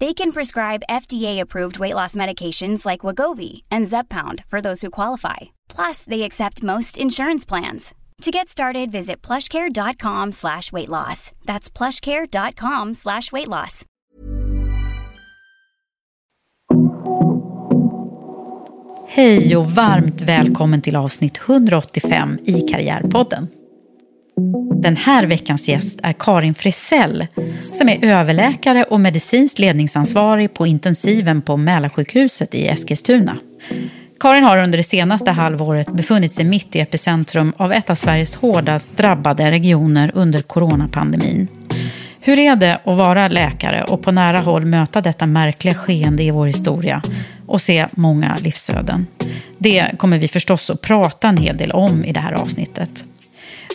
They can prescribe FDA-approved weight loss medications like Wagovi and Zepbound for those who qualify. Plus, they accept most insurance plans. To get started, visit plushcare.com slash weight loss. That's plushcare.com slash weight loss. Hej och varmt välkommen till avsnitt 185 i Karriärpodden. Den här veckans gäst är Karin Frisell som är överläkare och medicinskt ledningsansvarig på intensiven på Mälarsjukhuset i Eskilstuna. Karin har under det senaste halvåret befunnit sig mitt i epicentrum av ett av Sveriges hårdast drabbade regioner under coronapandemin. Hur är det att vara läkare och på nära håll möta detta märkliga skeende i vår historia och se många livsöden? Det kommer vi förstås att prata en hel del om i det här avsnittet.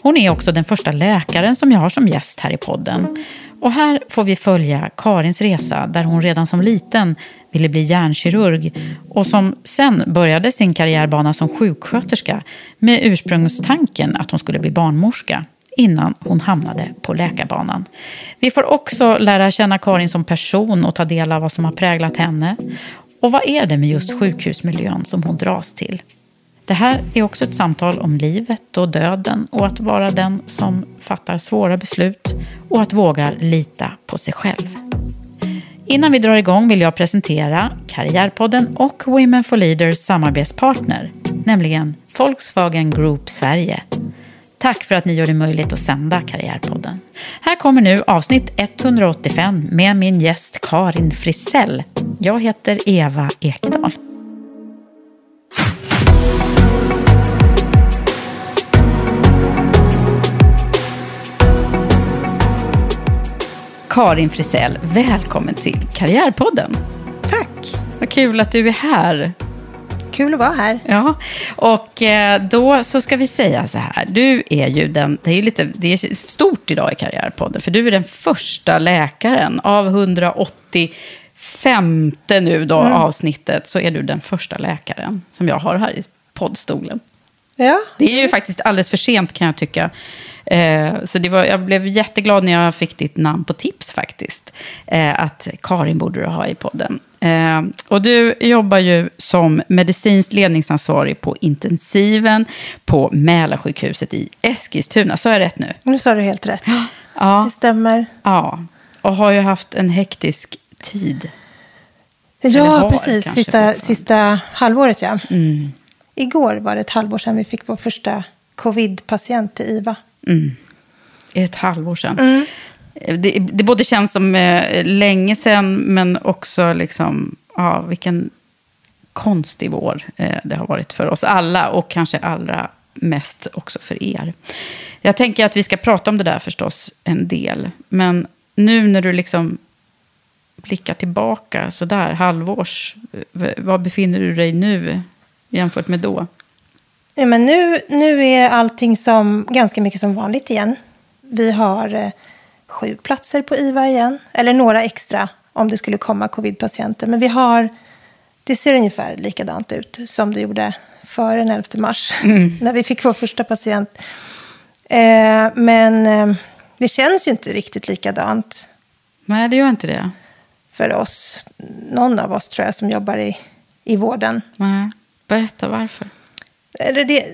Hon är också den första läkaren som jag har som gäst här i podden. Och här får vi följa Karins resa där hon redan som liten ville bli hjärnkirurg och som sen började sin karriärbana som sjuksköterska med ursprungstanken att hon skulle bli barnmorska innan hon hamnade på läkarbanan. Vi får också lära känna Karin som person och ta del av vad som har präglat henne. Och vad är det med just sjukhusmiljön som hon dras till? Det här är också ett samtal om livet och döden och att vara den som fattar svåra beslut och att våga lita på sig själv. Innan vi drar igång vill jag presentera Karriärpodden och Women for Leaders samarbetspartner, nämligen Volkswagen Group Sverige. Tack för att ni gör det möjligt att sända Karriärpodden. Här kommer nu avsnitt 185 med min gäst Karin Frisell. Jag heter Eva Ekedal. Karin Frisell, välkommen till Karriärpodden. Tack. Vad kul att du är här. Kul att vara här. Ja, och eh, då så ska vi säga så här. Du är ju den, det är lite, det är stort idag i Karriärpodden, för du är den första läkaren av 185 nu då Mm. avsnittet, så är du den första läkaren som jag har här i poddstolen. Ja, Det är ju faktiskt alldeles för sent kan jag tycka. Eh, så det var, jag blev jätteglad när jag fick ditt namn på tips faktiskt. Eh, att Karin borde du ha i podden. Eh, och du jobbar ju som medicinskt ledningsansvarig på intensiven på Mälarsjukhuset i Eskilstuna. Så är jag rätt nu? nu sa du helt rätt. Ja, Det stämmer. ja. Och har ju haft en hektisk tid. Ja, har precis. kanske Sista, sista halvåret, ja. Mm. Igår var det ett halvår sedan vi fick vår första covid-patient till IVA. Är det ett halvår sedan? Mm. Det, det både känns som eh, länge sedan, men också liksom, ja, vilken konstig vår eh, det har varit för oss alla och kanske allra mest också för er. Jag tänker att vi ska prata om det där förstås en del, men nu när du liksom blickar tillbaka så där halvårs, var befinner du dig nu jämfört med då? Ja, men nu, nu är allting som, ganska mycket som vanligt igen. Vi har eh, sju platser på IVA igen. Eller några extra om det skulle komma covid-patienter. Men vi har, det ser ungefär likadant ut som det gjorde före den 11 mars. när vi fick vår första patient. Eh, men eh, det känns ju inte riktigt likadant. Nej, det gör inte det. för oss. Någon av oss tror jag som jobbar i, i vården. Nej. Berätta varför. Eller det,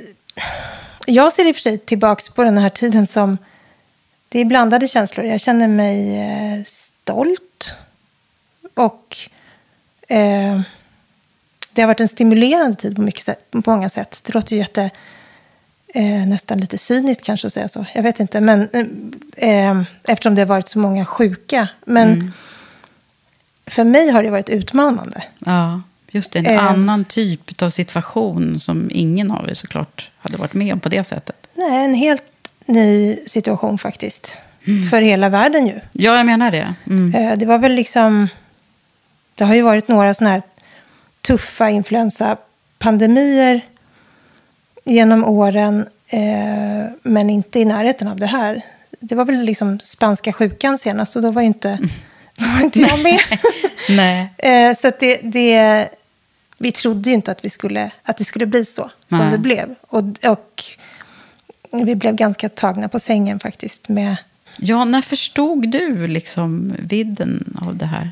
jag ser i och för sig tillbaka på den här tiden som... Det är blandade känslor. Jag känner mig eh, stolt. Och eh, det har varit en stimulerande tid på, mycket på många sätt. Det låter ju jätte... Eh, nästan lite cyniskt kanske att säga så. Jag vet inte. Men, eh, eftersom det har varit så många sjuka. Men för mig har det varit utmanande. Ja, just det. En Ehm. annan typ av situation som ingen av er såklart hade varit med om på det sättet. Nej, en helt ny situation faktiskt. För hela världen ju. Ja, jag menar det. Mm. Eh, Det var väl liksom... Det har ju varit några sådana här tuffa influensapandemier genom åren. eh, Men inte i närheten av det här. Det var väl liksom spanska sjukan senast och då var ju inte, då var inte jag med. Nej. Eh, Så det, det, vi trodde ju inte att, vi skulle, att det skulle bli så som Nej. det blev. Och, och vi blev ganska tagna på sängen faktiskt. Med, Ja, när förstod du liksom vidden av det här?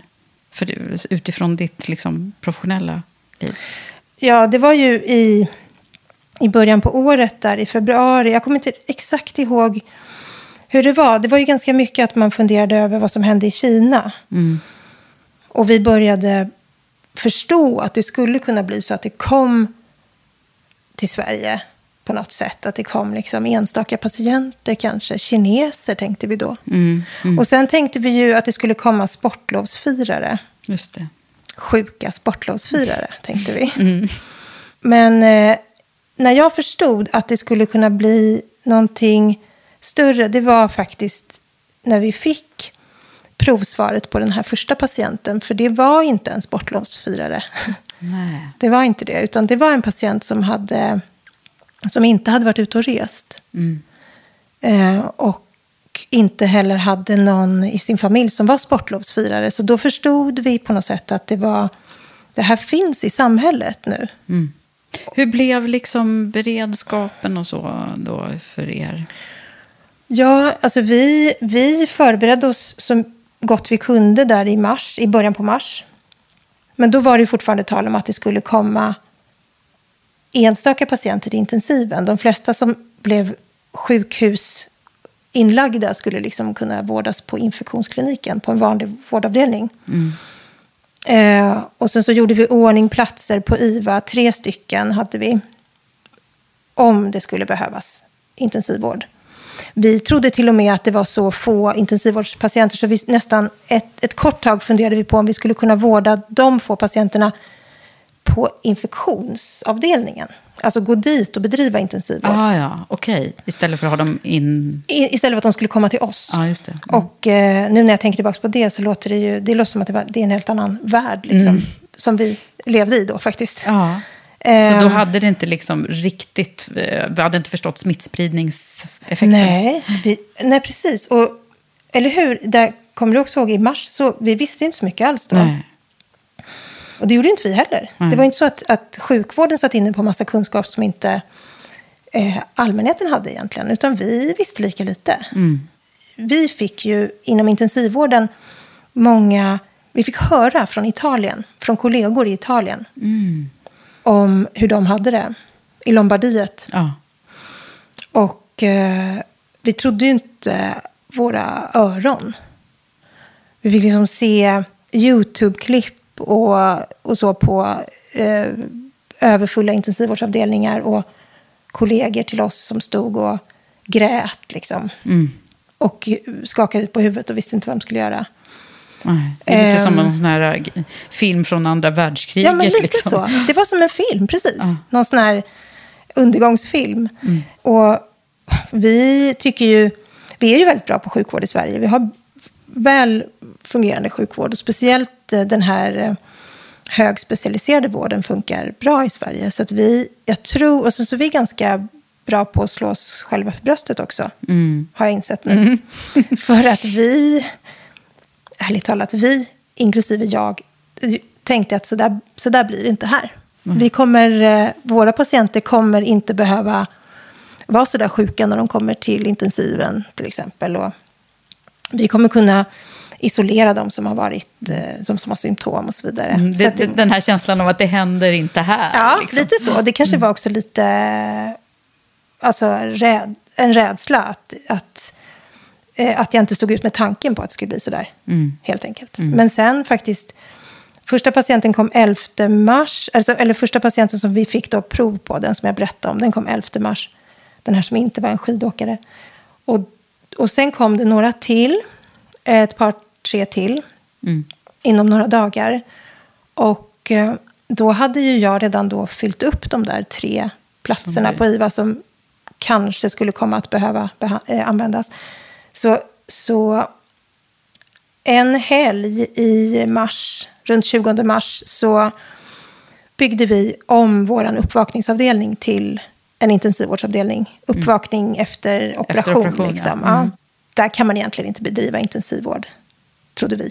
För utifrån ditt liksom professionella liv. ja, det var ju i, i början på året, där i februari. Jag kommer inte exakt ihåg hur det var. Det var ju ganska mycket att man funderade över vad som hände i Kina. Och vi började förstå att det skulle kunna bli så att det kom till Sverige på något sätt. Att det kom liksom enstaka patienter kanske. Kineser tänkte vi då. Och sen tänkte vi ju att det skulle komma sportlovsfirare. Just det. Sjuka sportlovsfirare, tänkte vi. Men eh, när jag förstod att det skulle kunna bli någonting större, det var faktiskt när vi fick provsvaret på den här första patienten. För det var inte en sportlovsfirare. Nej. Det var inte det, utan det var en patient som, hade, som inte hade varit ute och rest. Eh, och inte heller hade någon i sin familj som var sportlovsfirare. Så då förstod vi på något sätt att det var det här finns i samhället nu. Hur blev liksom beredskapen och så då för er? Ja, alltså vi, vi förberedde oss så gott vi kunde där i mars, i början på mars. Men då var det fortfarande tal om att det skulle komma enstaka patienter i intensiven. De flesta som blev sjukhusinlagda skulle liksom kunna vårdas på infektionskliniken, på en vanlig vårdavdelning. Eh, och sen så gjorde vi ordning platser på IVA, tre stycken hade vi, om det skulle behövas intensivvård. Vi trodde till och med att det var så få intensivvårdspatienter så vi nästan ett, ett kort tag funderade vi på om vi skulle kunna vårda de få patienterna på infektionsavdelningen. Alltså gå dit och bedriva intensivvård. Ah, ja, okej. Istället för att ha dem in... I, istället för att de skulle komma till oss. Ja, just det. Och eh, nu när jag tänker tillbaka på det så låter det ju det låter som att det, var, det är en helt annan värld liksom, som vi levde i då faktiskt. Ja. Så Ehm, då hade det inte liksom riktigt... eh, Vi hade inte förstått smittspridningseffekten. Nej, vi, nej, precis. Och, eller hur? Där kommer du också ihåg i mars, så vi visste inte så mycket alls då. Nej. Och det gjorde inte vi heller. Det var inte så att, att sjukvården satt inne på massa kunskap som inte eh, allmänheten hade egentligen. Utan vi visste lika lite. Vi fick ju inom intensivvården många... Vi fick höra från Italien, från kollegor i Italien. Om hur de hade det i Lombardiet. Ja. Och eh, vi trodde ju inte våra öron. Vi fick liksom se YouTube-klipp och, och så på eh, överfulla intensivvårdsavdelningar och kollegor till oss som stod och grät liksom. Och skakade på huvudet och visste inte vad de skulle göra. Nej. Det är lite som Ehm. en sån här eh, film från andra världskriget. Ja, men lite liksom. så. Det var som en film, precis. Någon sån här undergångsfilm. Och vi tycker ju... Vi är ju väldigt bra på sjukvård i Sverige. Vi har väl fungerande sjukvård. Och speciellt eh, den här eh, högspecialiserade vården funkar bra i Sverige. Så att vi, jag tror... Och så, så är vi ganska bra på att slå oss själva för bröstet också. Har jag insett nu. för att vi ärligt talat, vi, inklusive jag, tänkte att så där, så där blir det inte här. Vi kommer, eh, våra patienter kommer inte behöva vara så där sjuka när de kommer till intensiven till exempel. Och vi kommer kunna isolera de som har, varit, eh, de som har symptom och så vidare. Mm, så det, att det, Den här känslan av att det händer inte här. ja, liksom. lite så. Det kanske var också lite alltså, räd, en rädsla att, att, eh, att jag inte stod ut med tanken på att det skulle bli sådär. Mm. Helt enkelt. Men sen faktiskt, första patienten kom 11 mars, alltså, eller första patienten som vi fick då prov på, den som jag berättade om, den kom 11 mars. Den här som inte var en skidåkare. Och, och sen kom det några till, ett par, tre till, inom några dagar. Och eh, då hade ju jag redan då fyllt upp de där tre platserna på IVA som kanske skulle komma att behöva eh, användas. Så, så en helg i mars, runt 20 mars, så byggde vi om vår uppvakningsavdelning till en intensivvårdsavdelning. Uppvakning efter operation. operation, ja. liksom. Mm. ja. Där kan man egentligen inte bedriva intensivvård, trodde vi.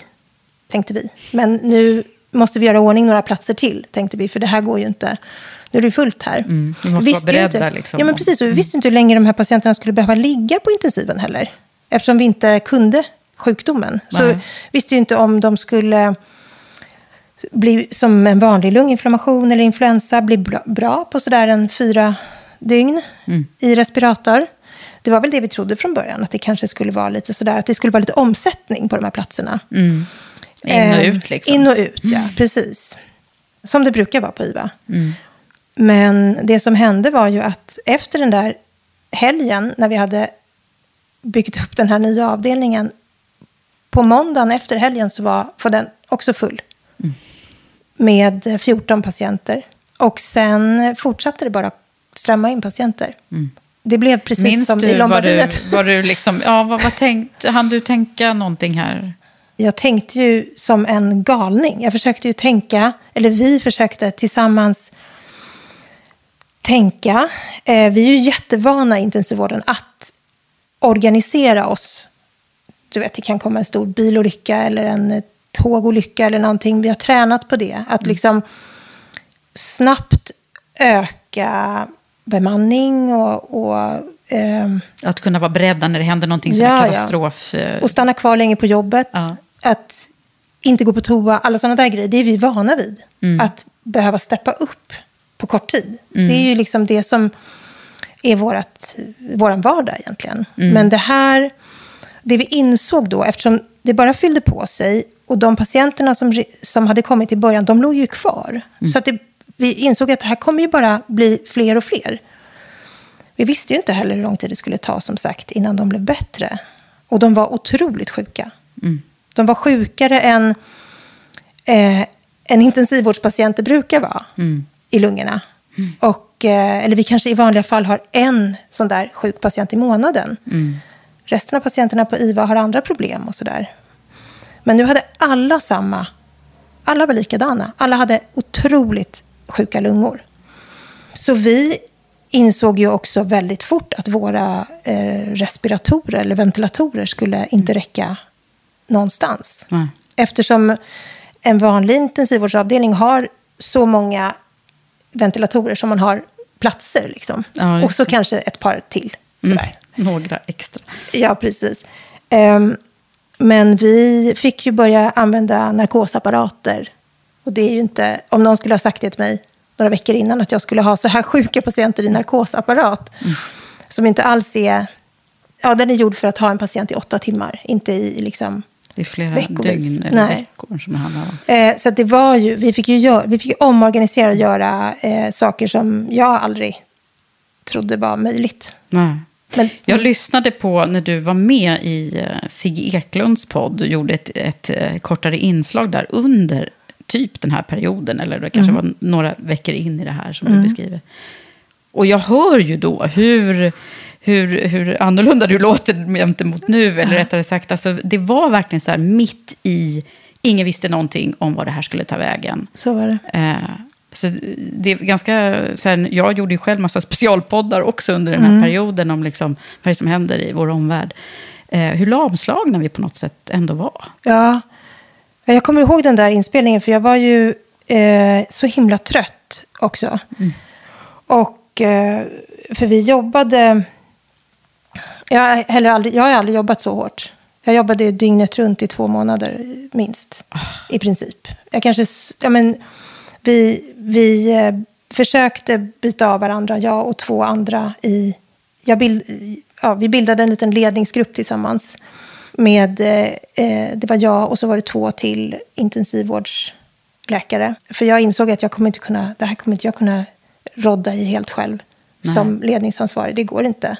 Tänkte vi. Men nu måste vi göra ordning några platser till, tänkte vi. För det här går ju inte. Nu är det fullt här. Mm, vi måste Visste vara beredda, Inte, liksom. Ja, men precis. Och vi visste inte hur länge de här patienterna skulle behöva ligga på intensiven heller. Eftersom vi inte kunde sjukdomen. Så Nej. visste ju inte om de skulle bli som en vanlig lunginflammation eller influensa, bli bra, på sådär en fyra dygn Mm. i respirator. Det var väl det vi trodde från början, att det kanske skulle vara lite sådär, att det skulle vara lite omsättning på de här platserna. In och Eh, ut liksom. In och ut, ja. Precis. Som det brukar vara på IVA. Mm. Men det som hände var ju att efter den där helgen, när vi hade byggt upp den här nya avdelningen, på måndagen efter helgen så var, var den också full. Mm. Med 14 patienter. Och sen fortsatte det bara strömma in patienter. Det blev precis Mm. Minns som i du, var du, Lombardiet. var du liksom, ja, vad, vad tänkt, hann du tänka någonting här? Jag tänkte ju som en galning. Jag försökte ju tänka, eller vi försökte tillsammans tänka. Eh, vi är ju jättevana i intensivvården att organisera oss. Du vet, det kan komma en stor bilolycka eller en eh, tågolycka eller någonting. Vi har tränat på det. Att liksom snabbt öka bemanning och, och ehm, Att kunna vara beredda när det händer någonting som Ja, är ja. katastrof. eh, och stanna kvar länge på jobbet. Ja. Att inte gå på toa, alla sådana där grejer. Det är vi vana vid. Mm. Att behöva steppa upp på kort tid. Det är ju liksom det som är vårat, våran vardag egentligen. Mm. Men det här, det vi insåg då, eftersom det bara fyllde på sig och de patienterna som, som hade kommit i början, de låg ju kvar. Mm. Så att det, vi insåg att det här kommer ju bara bli fler och fler. Vi visste ju inte heller hur lång tid det skulle ta, som sagt, innan de blev bättre. Och de var otroligt sjuka. De var sjukare än eh, en intensivvårdspatient brukar vara i lungorna. Och, eh, eller vi kanske i vanliga fall har en sån där sjuk patient i månaden. Resten av patienterna på IVA har andra problem och sådär. Men nu hade alla samma. Alla var likadana. Alla hade otroligt sjuka lungor. Så vi insåg ju också väldigt fort att våra eh, respiratorer eller ventilatorer skulle inte räcka någonstans. Nej. Eftersom en vanlig intensivvårdsavdelning har så många ventilatorer som man har platser. Liksom. Ja, och så det. kanske ett par till. Sådär. Några extra. Ja, precis. Ehm, men vi fick ju börja använda narkosapparater. Och det är ju inte, om någon skulle ha sagt det till mig några veckor innan, att jag skulle ha så här sjuka patienter i narkosapparat. Som inte alls är, ja den är gjord för att ha en patient i åtta timmar, inte i liksom Det är flera Veckovis. dygn eller Nej. veckor som det handlar om. Eh, så det var ju, vi fick ju gör, vi fick omorganisera och göra eh, saker som jag aldrig trodde var möjligt. Nej. Men, Jag lyssnade på när du var med i uh, Sigge Eklunds podd och gjorde ett, ett eh, kortare inslag där under typ den här perioden, eller det kanske var några veckor in i det här som du beskriver. Och jag hör ju då hur, hur, hur annorlunda du låter gentemot nu, eller rättare sagt, alltså, det var verkligen så här mitt i, ingen visste någonting om vad det här skulle ta vägen. så var det. Eh, så det är ganska, så här, jag gjorde ju själv massa specialpoddar också under den här perioden om liksom, vad det är som händer i vår omvärld. Eh, hur lamslagna vi på något sätt ändå var. Ja, jag kommer ihåg den där inspelningen för jag var ju eh, så himla trött också. Och eh, för vi jobbade, jag har, heller aldrig, jag har aldrig jobbat så hårt Jag jobbade dygnet runt i två månader minst, i princip. Jag kanske, ja men, vi, vi eh, försökte byta av varandra, jag och två andra i, bild, ja, vi bildade en liten ledningsgrupp tillsammans. Med, eh, eh, det var jag och så var det två till intensivvårdsläkare. För jag insåg att jag kommer inte kunna, det här kommer inte jag kunna rodda i helt själv som ledningsansvarig. Det går inte.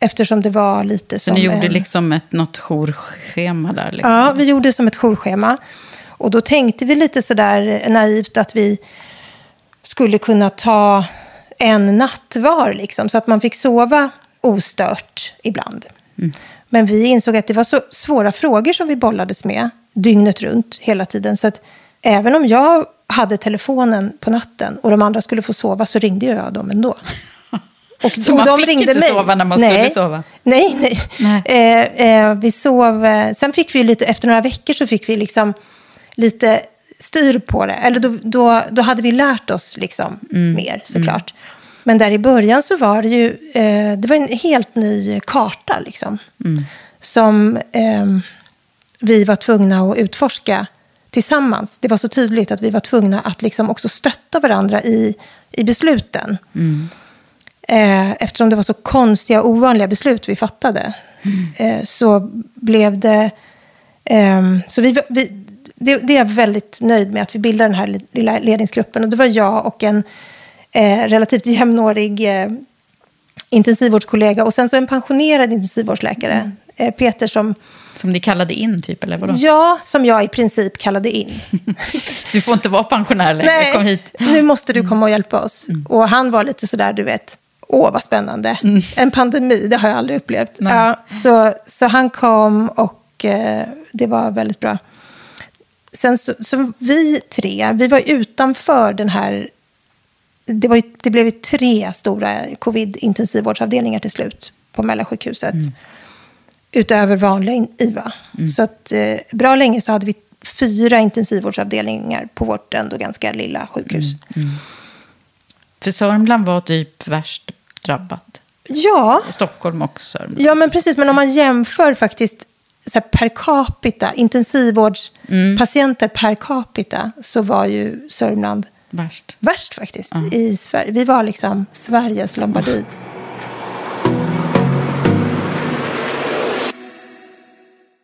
Eftersom det var lite Så som ni gjorde en... liksom ett, något jourschema där? Liksom. Ja, vi gjorde som ett jourschema. Och då tänkte vi lite sådär naivt att vi skulle kunna ta en natt var, liksom, så att man fick sova ostört ibland. Men vi insåg att det var så svåra frågor som vi bollades med dygnet runt hela tiden. Så att även om jag hade telefonen på natten och de andra skulle få sova så ringde jag dem ändå. Och, Så man fick inte sova när man skulle sova? Nej, nej. Nej. Eh, eh, vi sov, eh, sen fick vi lite, efter några veckor så fick vi liksom lite styr på det. Eller då, då, då hade vi lärt oss liksom mer såklart. Men där i början så var det ju, eh, det var en helt ny karta liksom. Som ehm, vi var tvungna att utforska tillsammans. Det var så tydligt att vi var tvungna att liksom också stötta varandra i, i besluten. Eh, eftersom det var så konstiga och ovanliga beslut vi fattade. Eh, så blev det... ehm, så vi, vi, det, det är jag väldigt nöjd med, att vi bildade den här lilla ledningsgruppen. Och det var jag och en eh, relativt jämnårig eh, intensivvårdskollega och sen så en pensionerad intensivvårdsläkare, eh, Peter, som, Som ni kallade in, typ? Eller vadå? ja, som jag i princip kallade in. Du får inte vara pensionär längre, kom hit. nu måste du komma och hjälpa oss. Och han var lite sådär, du vet, åh vad spännande. En pandemi, det har jag aldrig upplevt. Ja, så, så han kom och eh, det var väldigt bra. Sen så, så vi tre, vi var utanför den här... Det, var ju, det blev ju tre stora covid-intensivvårdsavdelningar till slut på Mälarsjukhuset. Utöver vanliga IVA. Så att, eh, bra länge så hade vi fyra intensivvårdsavdelningar på vårt ändå ganska lilla sjukhus. För Sörmland var typ värst drabbat. Ja, Stockholm och Sörmland. ja, men precis. Men om man jämför faktiskt så här, per capita, intensivvårdspatienter per capita, så var ju Sörmland Värst. värst faktiskt i Sverige. Vi var liksom Sveriges Lombardie.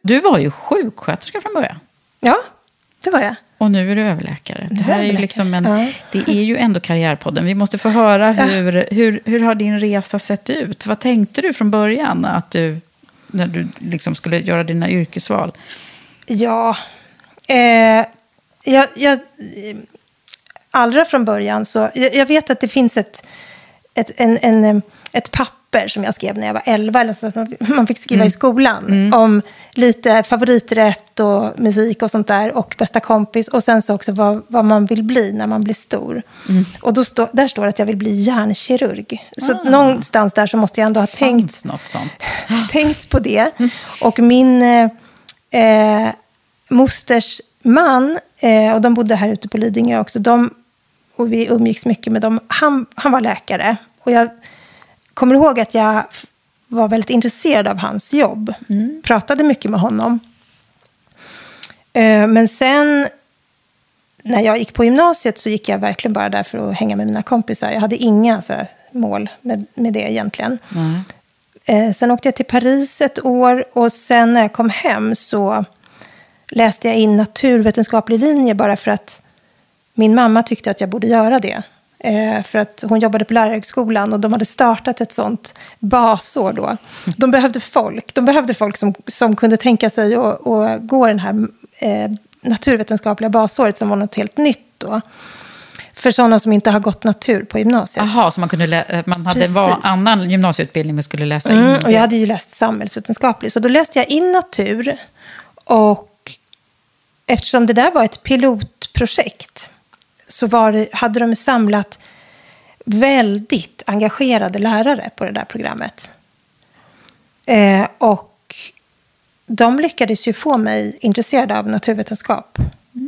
Du var ju sjuksköterska från början. Ja, det var jag. Och nu är du överläkare. Det här är ju liksom en, Ja. det är ju ändå Karriärpodden. Vi måste få höra hur, hur, hur har din resa sett ut? Vad tänkte du från början att du, när du liksom skulle göra dina yrkesval? Ja, eh, jag, jag, allra från början så, jag, jag vet att det finns ett, ett, en, en, ett papper som jag skrev när jag var 11, eller så man, fick skriva i skolan, om lite favoriträtt och musik och sånt där, och bästa kompis, och sen så också vad, vad man vill bli när man blir stor. Och då stå, där står det att jag vill bli hjärnkirurg. Så att någonstans där så måste jag ändå ha tänkt tänkt på det. Och min eh, eh, mosters man, eh, och de bodde här ute på Lidingö också, de, och vi umgicks mycket med dem. Han, han var läkare. Och jag kommer ihåg att jag var väldigt intresserad av hans jobb. Pratade mycket med honom. Eh, men sen när jag gick på gymnasiet så gick jag verkligen bara där för att hänga med mina kompisar. Jag hade inga så här, mål med, med det egentligen. Eh, sen åkte jag till Paris ett år och sen när jag kom hem så läste jag in naturvetenskaplig linje bara för att min mamma tyckte att jag borde göra det. Eh, för att hon jobbade på lärarhögskolan och de hade startat ett sånt basår då. De behövde folk. De behövde folk som, som kunde tänka sig att gå den här eh, naturvetenskapliga basåret som var något helt nytt då. För sådana som inte har gått natur på gymnasiet. Jaha, så man, kunde lä- man hade en annan gymnasieutbildning men skulle läsa in Mm, och jag hade ju läst samhällsvetenskaplig, så då läste jag in natur. Och eftersom det där var ett pilotprojekt så det, hade de samlat väldigt engagerade lärare på det där programmet. Eh, och de lyckades ju få mig intresserad av naturvetenskap.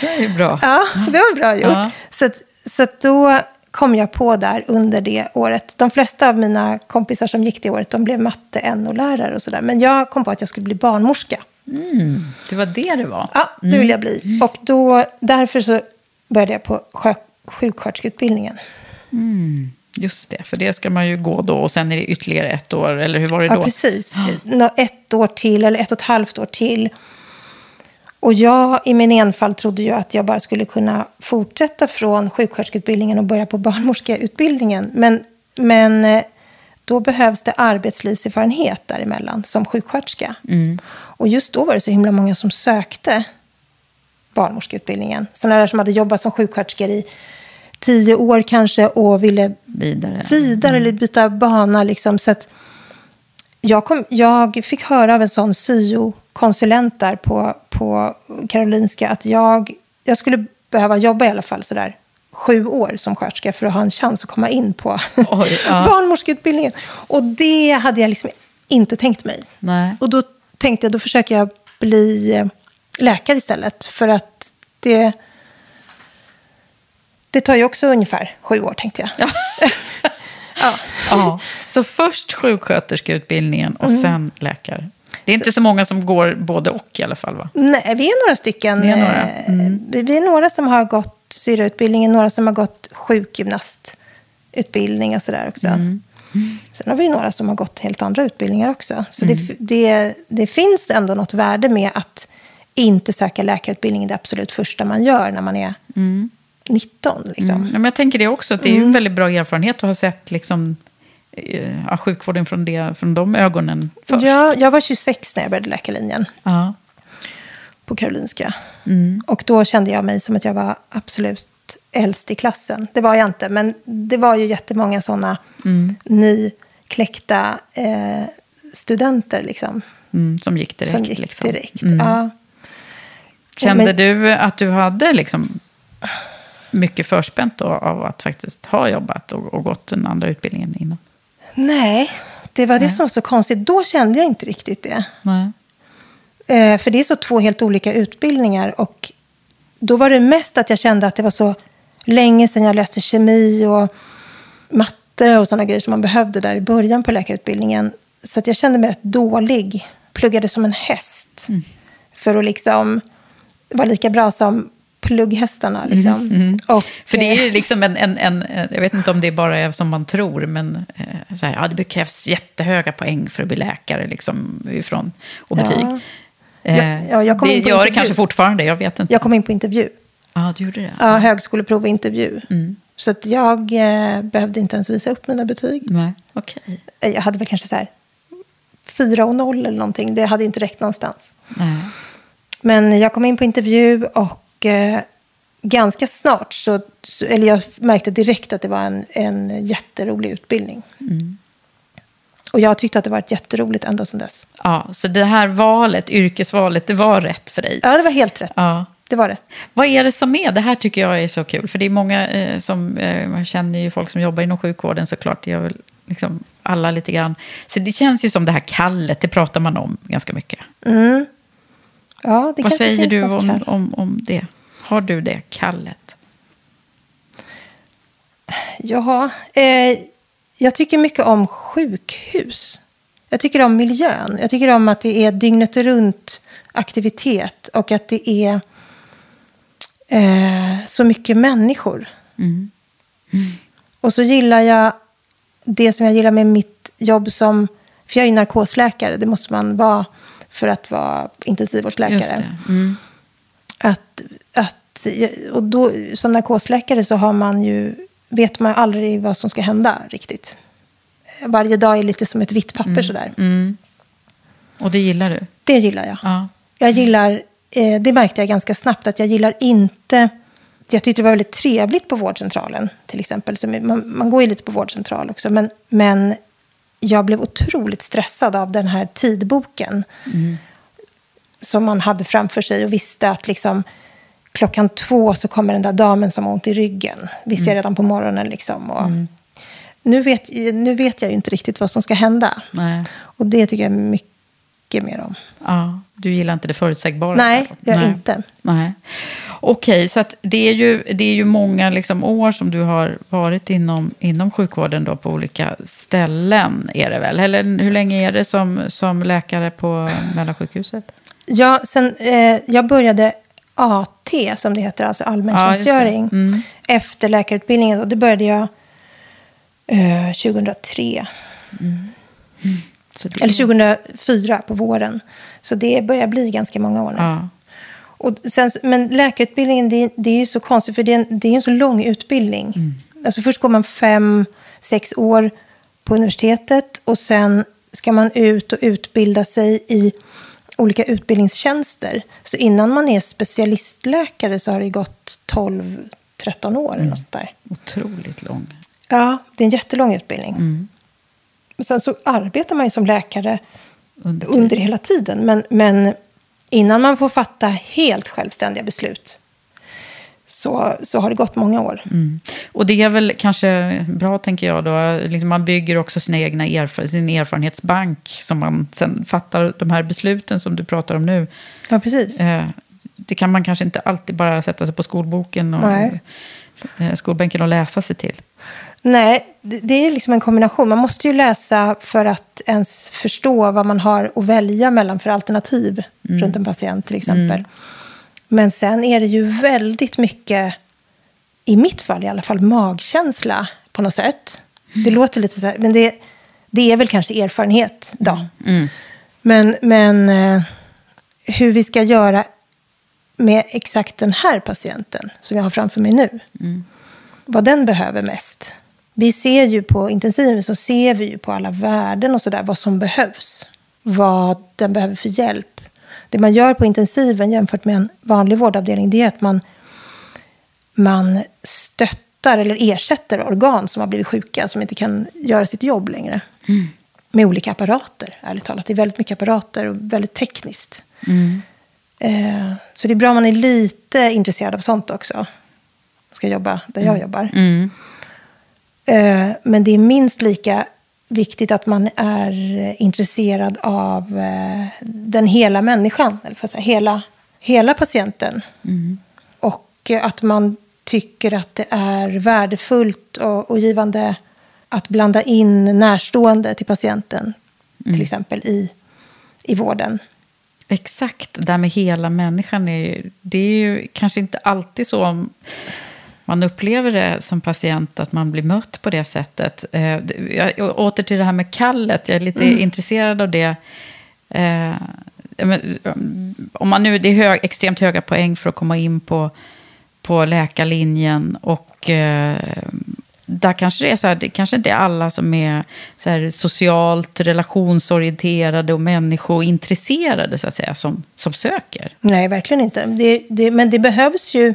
Det är ju bra. Ja, det var bra gjort. Ja. Så, så då kom jag på där under det året. De flesta av mina kompisar som gick det året, de blev matte NO-lärare och sådär. Men jag kom på att jag skulle bli barnmorska. Mm, det var det det var. Ja, det vill jag bli. Och då, därför så började jag på sjuksköterskeutbildningen. Mm, just det, för det ska man ju gå då och sen är det ytterligare ett år, eller hur var det då? Ja, precis. Ett år till, eller ett och ett halvt år till. Och jag i min enfald trodde ju att jag bara skulle kunna fortsätta från sjuksköterskeutbildningen och börja på barnmorskeutbildningen. Men, men eh, då behövs det arbetslivserfarenhet däremellan som sjuksköterska. Mm. Och just då var det så himla många som sökte barnmorskeutbildningen. Sådana där som hade jobbat som sjuksköterskor i tio år kanske och ville vidare, vidare mm. eller byta bana. Liksom. Så jag, kom, jag fick höra av en sån syokonsulent där på, på Karolinska att jag, jag skulle behöva jobba i alla fall sådär sju år som sköterska för att ha en chans att komma in på Oj, ja. barnmorskeutbildningen. Och det hade jag liksom inte tänkt mig. Nej. Och då tänkte jag, då försöker jag bli läkare istället. För att det, det tar ju också ungefär sju år, tänkte jag. Ja. ja. ja. Så först sjuksköterskeutbildningen och mm. sen läkare. Det är inte så många som går både och i alla fall, va? Nej, vi är några stycken. Är några. Eh, mm. Vi är några som har gått syrautbildningen, några som har gått sjukgymnastutbildning och sådär också. Mm. Sen har vi några som har gått helt andra utbildningar också. Så mm. det, det, det, finns ändå något värde med att inte söka läkarutbildningen det absolut första man gör när man är mm. 19. Liksom. Mm. Ja, men jag tänker det också, att det är en mm. väldigt bra erfarenhet att ha sett liksom, eh, ja, sjukvården från, det, från de ögonen först. Ja, jag var 26 när jag började läkarlinjen. Ja. På Karolinska. Mm. Och då kände jag mig som att jag var absolut äldst i klassen. Det var jag inte, men det var ju jättemånga sådana mm. nykläckta eh, studenter. Liksom, mm, som gick direkt. Som gick liksom. direkt, mm. ja. Kände men, du att du hade liksom mycket förspänt då av att faktiskt ha jobbat och, och gått den andra utbildningen innan? Nej, det var Nej. det som var så konstigt. Då kände jag inte riktigt det. Nej. Eh, för det är så två helt olika utbildningar. Och då var det mest att jag kände att det var så länge sedan jag läste kemi och matte och sådana grejer som man behövde där i början på läkarutbildningen. Så att jag kände mig rätt dålig. Pluggade som en häst. Mm. För att liksom vara lika bra som plugghästarna. Mm, liksom. Mm, mm. Och, För det är ju eh, liksom en, en, en, jag vet inte om det bara är som man tror, men eh, så här, ja, det krävs jättehöga poäng för att bli läkare liksom, ifrån, och betyg. Ja. Eh, ja, jag det gör det kanske fortfarande, jag vet inte. Jag kom in på intervju. Ja, du gjorde det? Ja, högskoleprov och intervju. Mm. Så att jag eh, behövde inte ens visa upp mina betyg. Nej, okay. Eh, jag hade väl kanske så här 4 och 0 eller någonting. Det hade inte räckt någonstans. Nej. Men jag kom in på intervju och eh, ganska snart så, eller jag märkte direkt att det var en, en jätterolig utbildning. Mm. Och jag tyckte att det varit jätteroligt ända sedan dess. Ja, så det här valet, yrkesvalet, det var rätt för dig? Ja, det var helt rätt. Ja. Det var det. Vad är det som är? Det här tycker jag är så kul. För det är många eh, som, eh, man känner ju folk som jobbar inom sjukvården såklart. Det gör väl liksom alla lite grann. Så det känns ju som det här kallet, det pratar man om ganska mycket. Mm. Ja, det Vad säger du om, om, om det? Har du det kallet? Ja, eh, jag tycker mycket om sjukhus. Jag tycker om miljön. Jag tycker om att det är dygnet runt aktivitet och att det är eh, så mycket människor. Mm. Mm. Och så gillar jag det som jag gillar med mitt jobb som... För jag är ju narkosläkare, det måste man vara för att vara intensivvårdsläkare. Mm. Att, att, och då, som narkosläkare så har man ju, vet man aldrig vad som ska hända riktigt. Varje dag är lite som ett vitt papper mm. sådär. Mm. Och det gillar du? Det gillar jag. Ja. Jag gillar, eh, det märkte jag ganska snabbt, att jag gillar inte... Jag tyckte det var väldigt trevligt på vårdcentralen, till exempel. Så man, man går ju lite på vårdcentral också, men, men jag blev otroligt stressad av den här tidboken. Mm. Som man hade framför sig och visste att liksom, klockan två så kommer den där damen som har ont i ryggen. Vi ser mm. redan på morgonen. Liksom, och mm. nu, vet, nu vet jag ju inte riktigt vad som ska hända. Nej. Och det tycker jag mycket mer om. Ja, du gillar inte det förutsägbara? Nej, jag Nej. inte. Nej. Okej, så det, är ju, det är ju många liksom år som du har varit inom, inom sjukvården då på olika ställen. är det väl? Eller hur länge är det som, som läkare på Mälarsjukhuset? Ja, sen, eh, jag började AT, som det heter, alltså allmäntjänstgöring, Ja, Mm. efter läkarutbildningen. Och det började jag eh, 2003. Så det, Eller 2004 på våren. Så det börjar bli ganska många år nu. Ja. Och sen, men läkarutbildningen, det, det är ju så konstigt, för det är en, det är en så lång utbildning. Alltså först går man fem, sex år på universitetet och sen ska man ut och utbilda sig i olika utbildningstjänster. Så innan man är specialistläkare så har det gått 12-13 år. Eller något där. Otroligt lång. Ja, det är en jättelång utbildning. Sen så arbetar man ju som läkare Under under, hela tiden. Men, men innan man får fatta helt självständiga beslut så, så har det gått många år. Mm. Och det är väl kanske bra, tänker jag, då. Liksom man bygger också sina egna erf sin erfarenhetsbank som man sen fattar de här besluten som du pratar om nu. Ja, precis. Eh, det kan man kanske inte alltid bara sätta sig på skolboken och, Nej. eh, skolbänken och läsa sig till. Nej, det, är liksom en kombination. Man måste ju läsa för att ens förstå vad man har att välja mellan för alternativ runt en patient till exempel. Men sen är det ju väldigt mycket, i mitt fall i alla fall, magkänsla på något sätt. Det låter lite så här, men det, det är väl kanske erfarenhet då. Men, men eh, hur vi ska göra med exakt den här patienten som jag har framför mig nu. Vad den behöver mest. Vi ser ju på intensiven så ser vi ju på alla värden och sådär vad som behövs. Vad den behöver för hjälp. Det man gör på intensiven jämfört med en vanlig vårdavdelning det är att man, man stöttar eller ersätter organ som har blivit sjuka som inte kan göra sitt jobb längre. Med olika apparater, ärligt talat. Det är väldigt mycket apparater och väldigt tekniskt. Eh, så det är bra om man är lite intresserad av sånt också. Ska jobba där jag jobbar. Eh, men det är minst lika viktigt att man är intresserad av eh, den hela människan. Eller säga, hela, hela patienten. Och eh, att man tycker att det är värdefullt och, och givande att blanda in närstående till patienten. Till exempel i, i vården. Exakt, det där med hela människan. Är ju, det är ju kanske inte alltid så om man upplever det som patient att man blir mött på det sättet. Eh, jag, åter till det här med kallet, jag är lite intresserad av det. Eh, um, om man nu, det är hög, extremt höga poäng för att komma in på, på läkarlinjen och eh, där kanske det är så här, det kanske inte är alla som är så här socialt relationsorienterade och människointresserade så att säga som, som söker. Nej, verkligen inte. Det, det, men det behövs ju...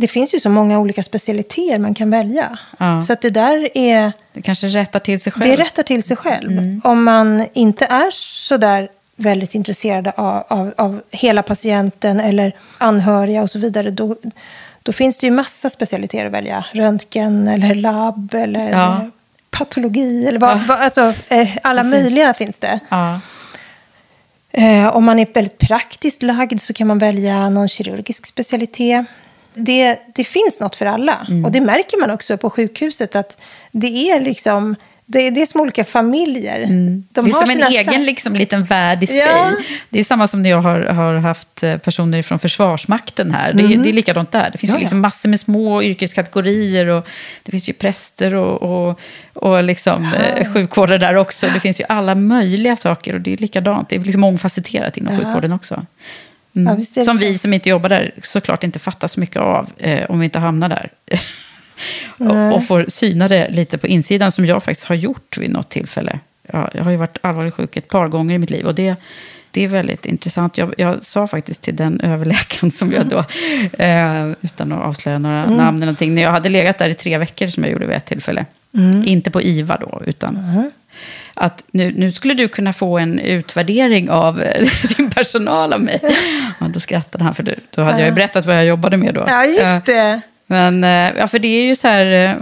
Det finns ju så många olika specialiteter man kan välja. Ja. Så att det där är... Det kanske rättar till sig själv. Det rättar till sig själv. Om man inte är så där väldigt intresserad av, av, av hela patienten eller anhöriga och så vidare, då, då finns det ju massa specialiteter att välja. Röntgen eller labb eller Ja. patologi. Eller vad, vad, alltså, eh, alla möjliga finns det. Ja. Eh, om man är väldigt praktiskt lagd så kan man välja någon kirurgisk specialitet. Det, det finns något för alla. Mm. Och det märker man också på sjukhuset att det är liksom... Det, det är som olika familjer. De Mm. det är har som en egen liksom, liten värld i Ja. sig. Det är samma som när jag har, har haft eh, personer från Försvarsmakten här. Det, är- det är likadant där. Det finns. Ja, ju liksom ja. massor med små yrkeskategorier. Och det finns ju präster och, och, och liksom, eh, sjukvårdare där också. Det finns ju alla möjliga saker. Och det är likadant. Det är liksom mångfacetterat inom sjukvården också. Mm. Ja, som vi som inte jobbar där såklart inte fattar så mycket av eh, om vi inte hamnar där. och, och får syna det lite på insidan som jag faktiskt har gjort vid något tillfälle. Ja, jag har ju varit allvarligt sjuk ett par gånger i mitt liv och det, det är väldigt intressant. Jag, jag sa faktiskt till den överläkaren som jag då, eh, utan att avslöja några namn eller någonting, när jag hade legat där i tre veckor som jag gjorde vid ett tillfälle. Inte på IVA då, utan att nu, nu skulle du kunna få en utvärdering av eh, din personal av mig. Ja, då skrattade han, för då, då hade jag ju berättat vad jag jobbade med då. Ja, just det. Men, eh, ja, för det är ju så här, eh,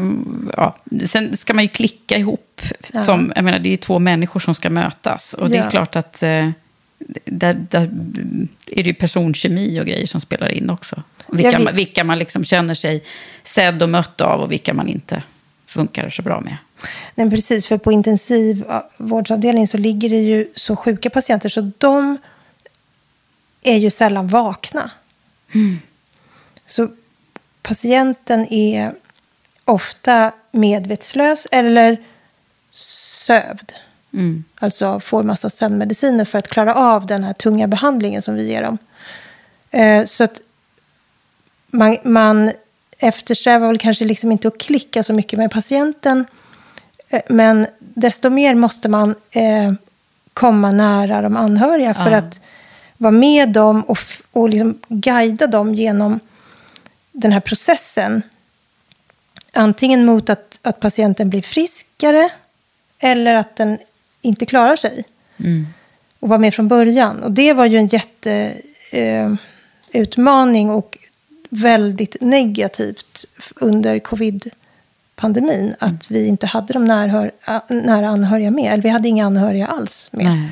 ja, sen ska man ju klicka ihop. Som, jag menar, det är ju två människor som ska mötas. Och det är Ja. klart att där, där är det ju personkemi och grejer som spelar in också. Vilka, Ja, man, vilka man liksom känner sig sedd och mött av och vilka man inte funkar så bra med. Nej, precis, för på intensivvårdsavdelningen så ligger det ju så sjuka patienter så de är ju sällan vakna. Så patienten är ofta medvetslös eller sövd. Alltså får massa sömnmediciner för att klara av den här tunga behandlingen som vi ger dem. Eh, så att man, man eftersträvar väl kanske liksom inte att klicka så mycket med patienten. Eh, men desto mer måste man eh, komma nära de anhöriga för ja. att vara med dem och, och liksom guida dem genom den här processen. Antingen mot att, att patienten blir friskare eller att den inte klarar sig. Mm. Och vara med från början. Och det var ju en jätteutmaning eh, och väldigt negativt under covid-19 pandemin, mm. att vi inte hade de nära anhöriga med. Eller vi hade inga anhöriga alls med. Nej.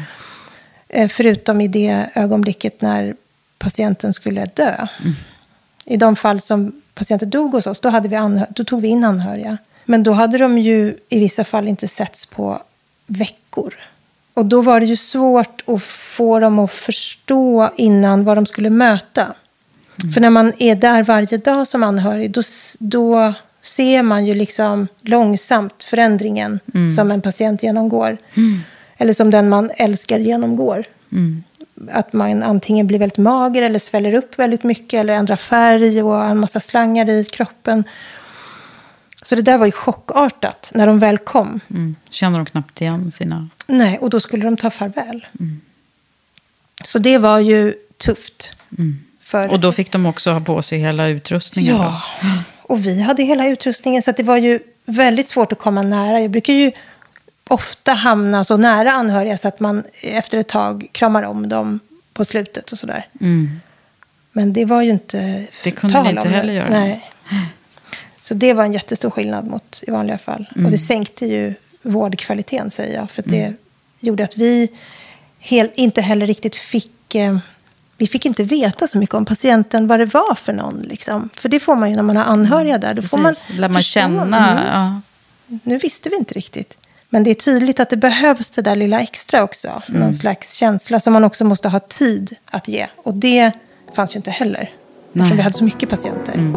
Eh, förutom i det ögonblicket när patienten skulle dö. Mm. I de fall som patienter dog hos oss, då, hade vi då tog vi in anhöriga. Men då hade de ju i vissa fall inte setts på veckor. Och då var det ju svårt att få dem att förstå innan vad de skulle möta. Mm. För när man är där varje dag som anhörig, då, då ser man ju liksom långsamt förändringen som en patient genomgår. Eller som den man älskar genomgår. Att man antingen blir väldigt mager eller sväller upp väldigt mycket eller ändrar färg och har en massa slangar i kroppen. Så det där var ju chockartat när de väl kom. Mm. Känner de knappt igen sina... Nej, och då skulle de ta farväl. Så det var ju tufft. För, Och då fick de också ha på sig hela utrustningen. Ja, Då. Och vi hade hela utrustningen så det var ju väldigt svårt att komma nära. Jag brukar ju ofta hamna så nära anhöriga så att man efter ett tag kramar om dem på slutet och sådär. Men det var ju inte Mm. Det kunde ni inte det. heller göra. Nej. Så det var en jättestor skillnad mot i vanliga fall. Mm. Och det sänkte ju vårdkvaliteten säger jag. För det gjorde att vi hel, inte heller riktigt fick... Eh, vi fick inte veta så mycket om patienten, vad det var för någon. Liksom. För det får man ju när man har anhöriga där. Då får man. Lär man känna. Mm. Ja. Nu visste vi inte riktigt. Men det är tydligt att det behövs det där lilla extra också. Mm. Någon slags känsla som man också måste ha tid att ge. Och det fanns ju inte heller. Eftersom vi hade så mycket patienter. Mm.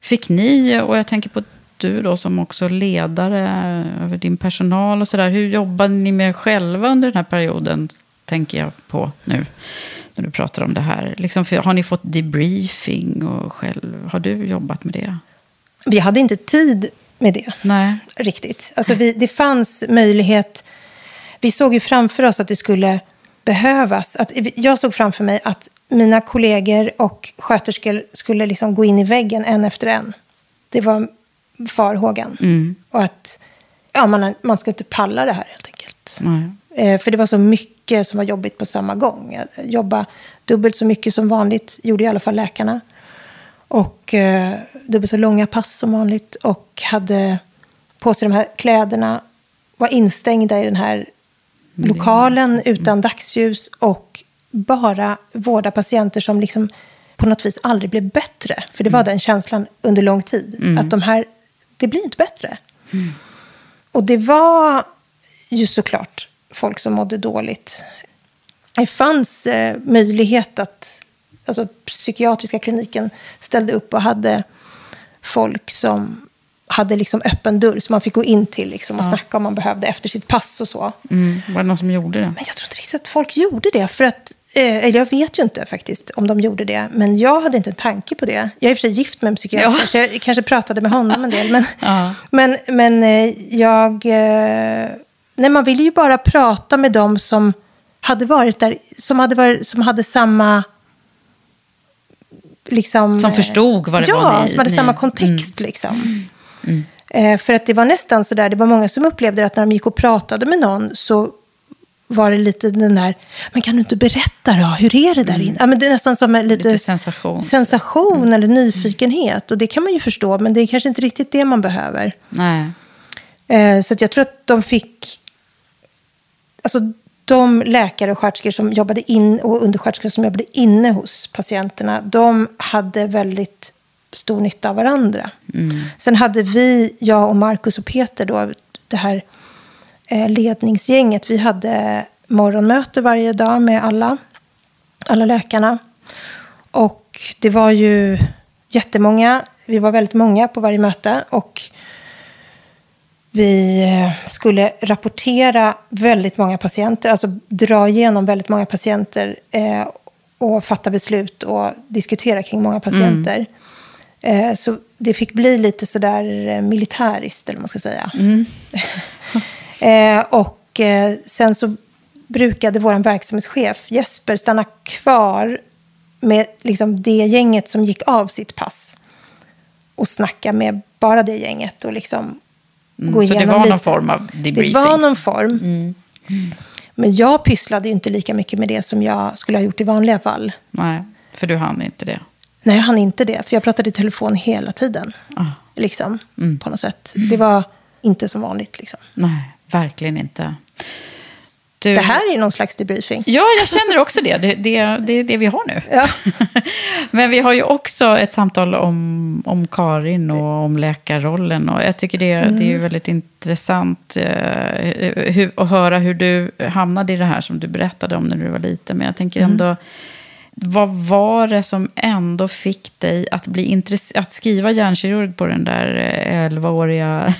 Fick ni, och jag tänker på du då som också ledare över din personal och sådär. Hur jobbade ni med er själva under den här perioden? Tänker jag på nu när du pratar om det här. Liksom, har ni fått debriefing och själv, har du jobbat med det? Vi hade inte tid med det. Nej. Riktigt. Alltså vi, det fanns möjlighet. Vi såg ju framför oss att det skulle behövas. Att, jag såg framför mig att mina kollegor och sköterskor skulle liksom gå in i väggen en efter en. Det var farhågan. Mm. Och att ja, man, man ska inte palla det här helt enkelt. Eh, för det var så mycket som var jobbigt på samma gång. Jobba dubbelt så mycket som vanligt, gjorde i alla fall läkarna. Och eh, dubbelt så långa pass som vanligt. Och hade på sig de här kläderna. Var instängda i den här lokalen utan dagsljus. Och bara vårda patienter som liksom på något vis aldrig blev bättre. För det var den känslan under lång tid. Att de här, det blir inte bättre. Och det var ju såklart folk som mådde dåligt. Det fanns eh, möjlighet att, alltså psykiatriska kliniken ställde upp och hade folk som hade liksom öppen dörr som man fick gå in till liksom, och Ja. snacka om man behövde efter sitt pass och så. Mm. Var det någon som gjorde det? Men jag tror inte riktigt att folk gjorde det. För att, eller jag vet ju inte faktiskt om de gjorde det. Men jag hade inte en tanke på det. Jag är i och för sig gift med en psykiater. Ja. Så jag kanske pratade med honom en del. Men, Ja. men, men eh, jag... Eh, nej, man ville ju bara prata med dem som hade varit där. Som hade, varit, som hade samma... Liksom, Som förstod vad det ja, var ni- som hade ni- samma kontext. Liksom. Mm. Eh, för att det var nästan så där, det var många som upplevde att när de gick och pratade med någon så var det lite den där, men kan du inte berätta då, hur är det där inne? Ja, men det är nästan som en lite, Mm. Lite sensation. sensation eller nyfikenhet. Och det kan man ju förstå, men det är kanske inte riktigt det man behöver. Nej. Eh, så jag tror att de fick... Alltså de läkare och sköterskor som jobbade in och undersköterskor som jobbade inne hos patienterna, de hade väldigt stor nytta av varandra. Sen hade vi, jag och Markus och Peter, då, det här ledningsgänget, vi hade morgonmöte varje dag med alla, alla läkarna. Och det var ju jättemånga, vi var väldigt många på varje möte. Och vi eh, skulle rapportera väldigt många patienter, alltså dra igenom väldigt många patienter eh, och fatta beslut och diskutera kring många patienter. Eh, så det fick bli lite sådär eh, militäriskt, eller vad man ska säga. eh, och eh, sen så brukade vår verksamhetschef Jesper stanna kvar med liksom det gänget som gick av sitt pass och snacka med bara det gänget och liksom Mm, gå så det igenom var lite. någon form av debriefing? Det var någon form. Men jag pysslade ju inte lika mycket med det som jag skulle ha gjort i vanliga fall. Nej, för du hann inte det. Nej, jag hann inte det. För jag pratade i telefon hela tiden. Ah. Liksom, Mm. på något sätt. Det var inte som vanligt. Liksom. Nej, verkligen inte. Du... Det här är någon slags debriefing. Ja, jag känner också det. Det, det, det är det vi har nu. Ja. Men vi har ju också ett samtal om, om Karin och om läkarrollen. Och jag tycker det, det är ju väldigt intressant eh, hur, att höra hur du hamnade i det här som du berättade om när du var liten. Men jag tänker ändå, vad var det som ändå fick dig att bli intress- att skriva hjärnkirurg på den där eh, 11-åriga...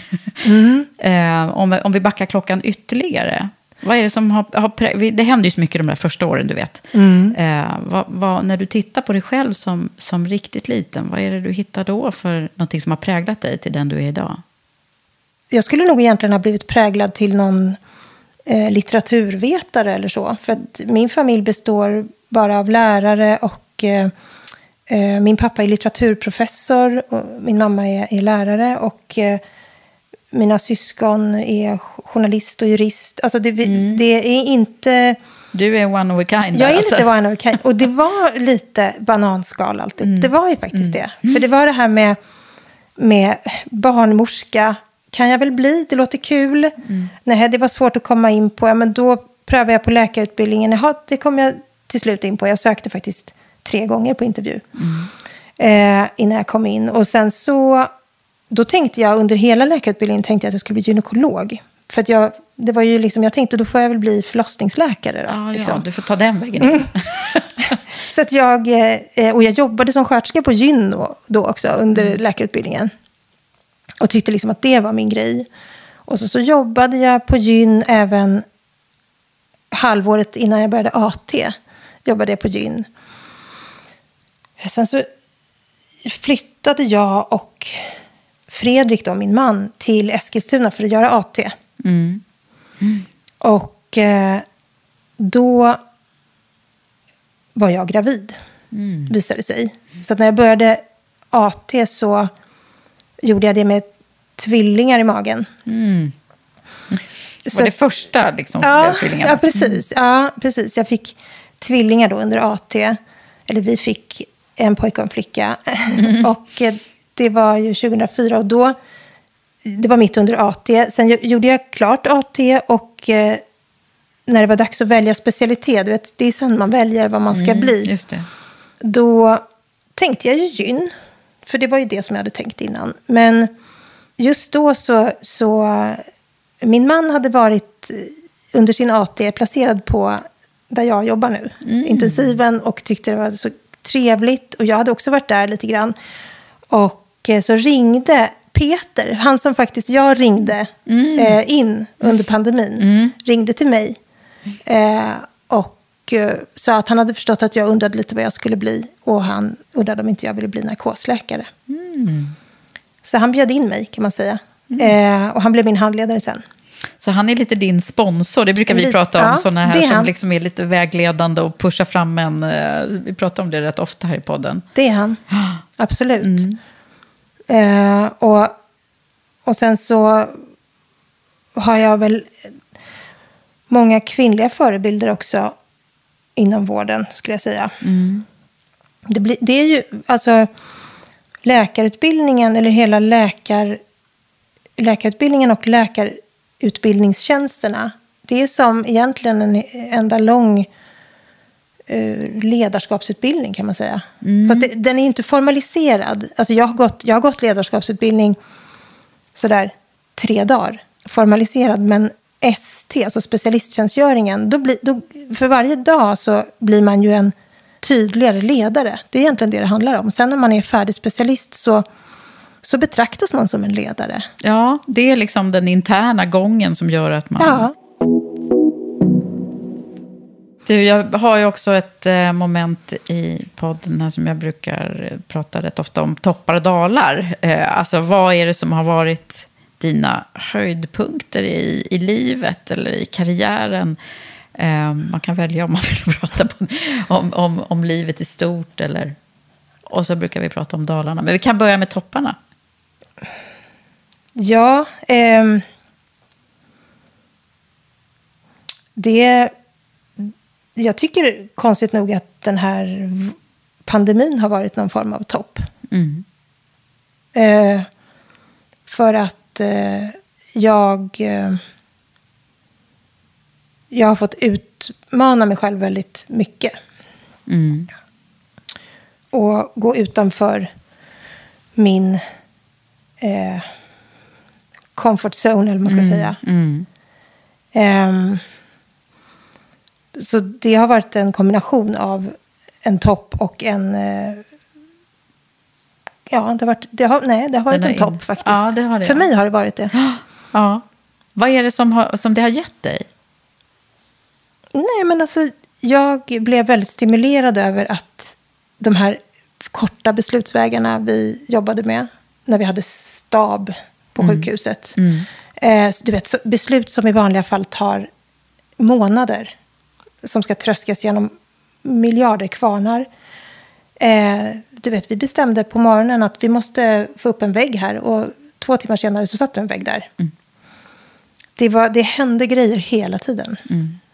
Mm. eh, om, om vi backar klockan ytterligare. Vad är det som har... har prä- det händer ju så mycket de där första åren, du vet. Mm. Eh, vad, vad, när du tittar på dig själv som, som riktigt liten, vad är det du hittar då för någonting som har präglat dig till den du är idag? Jag skulle nog egentligen ha blivit präglad till någon eh, litteraturvetare eller så. För att min familj består bara av lärare och eh, eh, min pappa är litteraturprofessor och min mamma är, är lärare och eh, mina syskon är journalist och jurist. Alltså det, det är inte... Du är one of a kind. Jag är alltså. lite one of a kind. Och det var lite bananskal alltid. Mm. Det var ju faktiskt det. För det var det här med, med barnmorska. Kan jag väl bli? Det låter kul. Mm. Nej, det var svårt att komma in på. Ja, men då prövade jag på läkarutbildningen. Jaha, det kom jag till slut in på. Jag sökte faktiskt tre gånger på intervju. Eh, innan jag kom in. Och sen så... Då tänkte jag under hela läkarutbildningen tänkte jag att jag skulle bli gynekolog. För att jag, det var ju liksom, jag tänkte då får jag väl bli förlossningsläkare. Då, Ja, liksom. ja, du får ta den vägen. Mm. Så att jag, eh, och jag jobbade som sköterska på gyn då, då också under Mm. läkarutbildningen. Och tyckte liksom att det var min grej. Och så, så jobbade jag på gyn även halvåret innan jag började AT. Jobbade jag på gyn. Sen så flyttade jag och Fredrik, då, min man, till Eskilstuna för att göra AT. Mm. Och eh, då var jag gravid, Mm. visade det sig. Så när jag började AT så gjorde jag det med tvillingar i magen. Mm. Så var det att- första liksom, Ja, tvillingarna? ja, precis. Ja, precis. Jag fick tvillingar då under AT. Eller vi fick en pojke och en flicka. och eh, det var ju 2004 och då, det var mitt under AT. Sen gjo- gjorde jag klart AT och eh, när det var dags att välja specialitet, du vet, det är sen man väljer vad man ska Mm, bli. Då tänkte jag ju gyn. För det var ju det som jag hade tänkt innan. Men just då så, så min man hade varit eh, under sin AT placerad på där jag jobbar nu, intensiven, och tyckte det var så trevligt. Och jag hade också varit där lite grann. Och eh, så ringde Peter, han som faktiskt jag ringde eh, in under pandemin, ringde till mig. Eh, och eh, sa att han hade förstått att jag undrade lite vad jag skulle bli. Och han undrade om inte jag ville bli narkosläkare. Så han bjöd in mig kan man säga. Eh, och han blev min handledare sen. Så han är lite din sponsor, det brukar vi Lite, prata om, ja, sådana här är som han. liksom är lite vägledande och pushar fram en. eh, Vi pratar om det rätt ofta här i podden. Det är han. Absolut. Eh, och, och sen så har jag väl många kvinnliga förebilder också inom vården, skulle jag säga. Det, blir, det är ju, alltså läkarutbildningen, eller hela läkar, läkarutbildningen och läkarutbildningstjänsterna, det är som egentligen en enda lång eh, ledarskapsutbildning kan man säga. Fast det, den är inte formaliserad. Alltså jag, har gått, jag har gått ledarskapsutbildning sådär tre dagar. Formaliserad, men ST, alltså specialisttjänstgöringen, då blir, då, för varje dag så blir man ju en tydligare ledare. Det är egentligen det det handlar om. Sen när man är färdig specialist så, så betraktas man som en ledare. Ja, det är liksom den interna gången som gör att man... Ja. Du, jag har ju också ett eh, moment i podden här som jag brukar prata rätt ofta om, toppar och dalar. Eh, alltså vad är det som har varit dina höjdpunkter i, i livet eller i karriären? Eh, man kan välja om man vill prata på, om, om, om livet i stort eller... Och så brukar vi prata om dalarna. Men vi kan börja med topparna. Ja, ehm, det... Jag tycker konstigt nog att den här pandemin har varit någon form av topp. Mm. Eh, för att eh, jag... Eh, jag har fått utmana mig själv väldigt mycket. Mm. Och gå utanför min eh, comfort zone, eller vad man ska säga. Mm. Ehm, så det har varit en kombination av en topp och en... eh, Ja, det har varit, det har, nej, det har varit en in- topp faktiskt. Ja, det det, För ja. mig har det varit det. Ja. Vad är det som, har, som det har gett dig? Nej, men alltså, jag blev väldigt stimulerad över att de här korta beslutsvägarna vi jobbade med när vi hade stab på sjukhuset. Eh, så du vet, beslut som i vanliga fall tar månader, som ska tröskas genom miljarder kvarnar. Eh, du vet, vi bestämde på morgonen att vi måste få upp en vägg här och två timmar senare så satt det en vägg där. Det, var, det hände grejer hela tiden.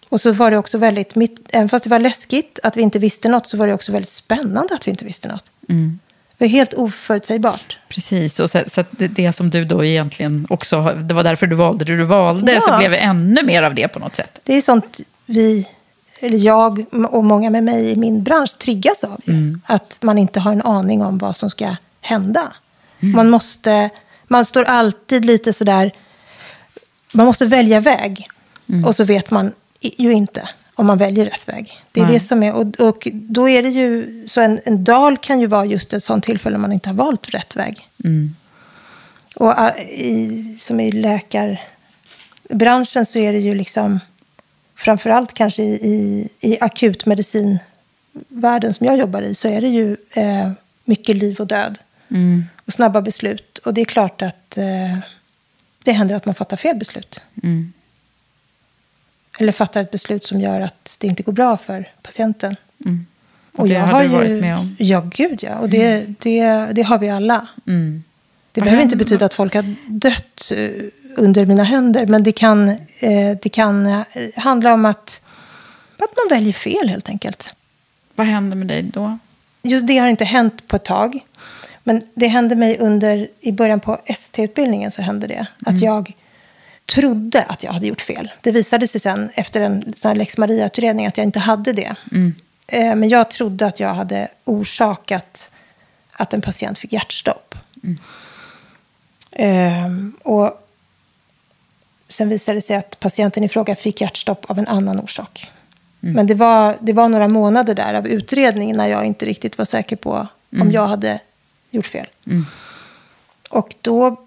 Och så var det också väldigt, mitt, även fast det var läskigt att vi inte visste något, så var det också väldigt spännande att vi inte visste något. Det var helt oförutsägbart. Precis, och så, så det, det som du då egentligen också, det var därför du valde det du valde, Ja. så blev det ännu mer av det på något sätt. Det är sånt vi, eller jag och många med mig i min bransch triggas av. ju. Att man inte har en aning om vad som ska hända. Man måste, man står alltid lite sådär, man måste välja väg. Och så vet man ju inte om man väljer rätt väg. Det är det som är, och, och då är det ju, så en, en dal kan ju vara just ett sånt tillfälle man inte har valt rätt väg. Och ah, i, som i läkarbranschen så är det ju liksom, framförallt kanske i, i, i akutmedicinvärlden som jag jobbar i, så är det ju eh, mycket liv och död. Och snabba beslut. Och det är klart att eh, det händer att man fattar fel beslut. Eller fattar ett beslut som gör att det inte går bra för patienten. Och det har du varit med om. Ja, gud ja. Och det, det, det har vi alla. Det Mm. Vad behöver inte betyda att folk har dött eh, under mina händer. Men det kan, eh, det kan eh, handla om att, att man väljer fel helt enkelt. Vad händer med dig då? Just det har inte hänt på ett tag. Men det hände mig under, i början på ST-utbildningen så hände det. Att jag trodde att jag hade gjort fel. Det visade sig sen efter en sån här Lex Maria-utredning att jag inte hade det. Eh, Men jag trodde att jag hade orsakat att en patient fick hjärtstopp. Ehm, och sen visade det sig att patienten i fråga fick hjärtstopp av en annan orsak. Men det var, det var några månader där av utredning när jag inte riktigt var säker på om jag hade gjort fel. Och då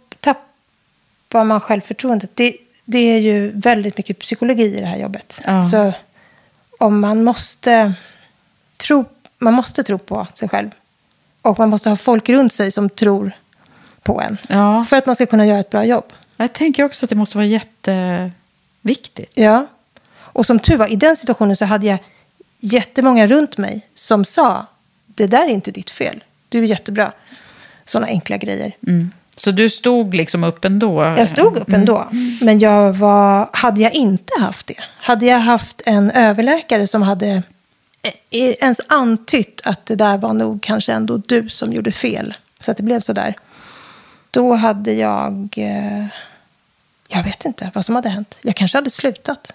tappar man självförtroendet. Det, det är ju väldigt mycket psykologi i det här jobbet. Ja. Så om man måste, tro, man måste tro på sig själv. Och man måste ha folk runt sig som tror på en. Ja. För att man ska kunna göra ett bra jobb. Jag tänker också att det måste vara jätteviktigt. Ja. Och som tur var, i den situationen så hade jag jättemånga runt mig som sa, det där är inte ditt fel. Du är jättebra. Sådana enkla grejer. Så du stod liksom upp ändå? Jag stod upp ändå. Men jag var, hade jag inte haft det, hade jag haft en överläkare som hade eh, ens antytt att det där var nog kanske ändå du som gjorde fel, så att det blev så där. Då hade jag, eh, jag vet inte vad som hade hänt. Jag kanske hade slutat.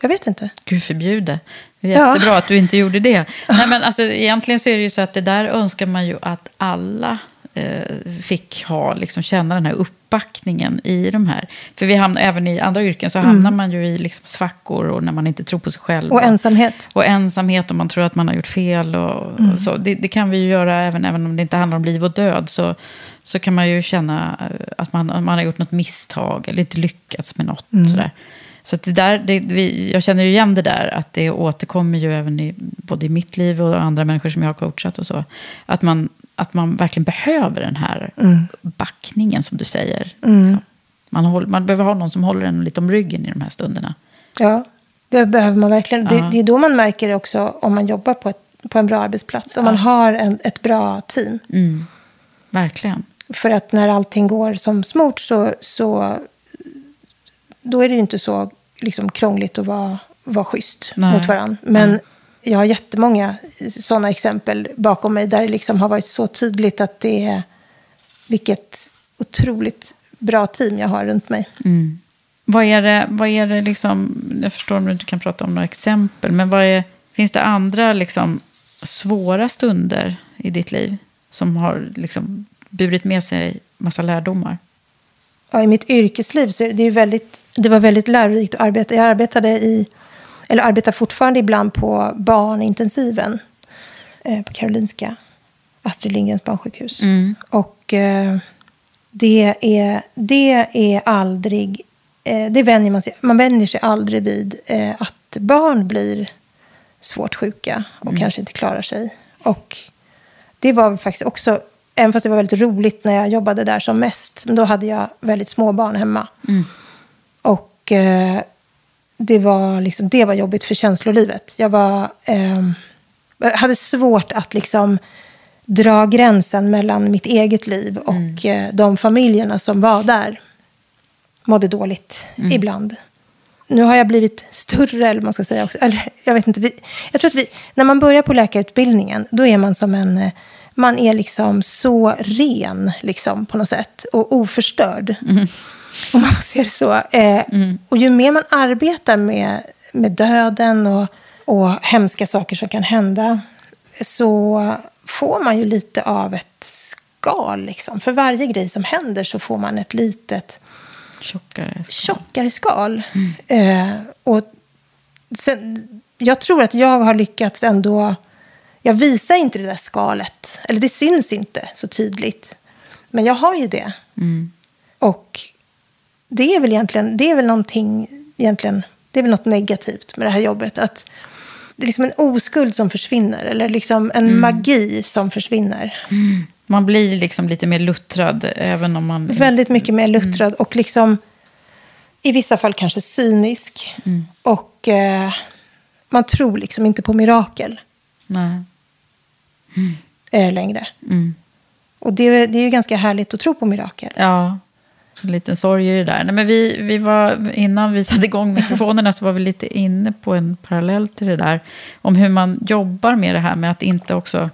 Jag vet inte. Gud förbjude. Är Ja. jättebra att du inte gjorde det. Nej, men alltså, egentligen så är det ju så att det där önskar man ju att alla fick ha, liksom, känna den här uppbackningen i de här. För vi hamnar, även i andra yrken så hamnar man ju i liksom, svackor och när man inte tror på sig själv. Och ensamhet. Och ensamhet om man tror att man har gjort fel. Och, och så. Det, det kan vi ju göra även, även om det inte handlar om liv och död. Så, så kan man ju känna eh, att man, man har gjort något misstag eller inte lyckats med något. Sådär. Så det där, det, vi, jag känner ju igen det där, att det återkommer ju även i, både i mitt liv och andra människor som jag har coachat och så. Att man, att man verkligen behöver den här backningen som du säger. Liksom. Man, håller, man behöver ha någon som håller en lite om ryggen i de här stunderna. Ja, det behöver man verkligen. Ja. Det, det är då man märker det också om man jobbar på, ett, på en bra arbetsplats. Om man har en, ett bra team. Verkligen. För att när allting går som smort så, så då är det ju inte så liksom, krångligt att vara, vara schysst Nej. mot varandra. Men jag har jättemånga sådana exempel bakom mig där det liksom har varit så tydligt att det är vilket otroligt bra team jag har runt mig. Vad är det, vad är det liksom, jag förstår om du inte kan prata om några exempel, men vad är, finns det andra liksom svåra stunder i ditt liv som har liksom burit med sig massa lärdomar? ja, i mitt yrkesliv så är det, ju väldigt, det var väldigt lärorikt att arbeta. Jag arbetade i, eller arbetar fortfarande ibland på barnintensiven. eh, på Karolinska, Astrid Lindgrens barnsjukhus. Mm. Och eh, det, är, det är aldrig, eh, det vänjer man sig, man vänjer sig aldrig vid eh, att barn blir svårt sjuka och Mm. kanske inte klarar sig. Och det var faktiskt också, även fast det var väldigt roligt när jag jobbade där som mest, men då hade jag väldigt små barn hemma. Mm. Och eh, det, var liksom, det var jobbigt för känslolivet. Jag, var, jag hade svårt att liksom dra gränsen mellan mitt eget liv och eh, de familjerna som var där. Mådde dåligt ibland. Nu har jag blivit större, eller man ska säga också. Eller, jag vet inte. Vi, jag tror att vi, när man börjar på läkarutbildningen, då är man som en... eh, Man är liksom så ren, liksom, på något sätt. Och oförstörd. Om man får se det så. Eh, Och ju mer man arbetar med, med döden och, och hemska saker som kan hända, så får man ju lite av ett skal. Liksom. För varje grej som händer så får man ett litet Tjockare. tjockare skal. Eh, och sen, jag tror att jag har lyckats ändå... Jag visar inte det där skalet. Eller det syns inte så tydligt. Men jag har ju det. Och det är väl egentligen, det är väl någonting, egentligen, det är väl något negativt med det här jobbet. Att det är liksom en oskuld som försvinner. Eller liksom en magi som försvinner. Man blir liksom lite mer luttrad, även om man... Väldigt mycket mer luttrad och liksom i vissa fall kanske cynisk. Och eh, man tror liksom inte på mirakel Nej. eh, längre. Mm. Och det, det är ju ganska härligt att tro på mirakel. Ja, en liten sorg i det där. Nej, men vi, vi var, innan vi satte igång mikrofonerna så var vi lite inne på en parallell till det där. Om hur man jobbar med det här med att inte också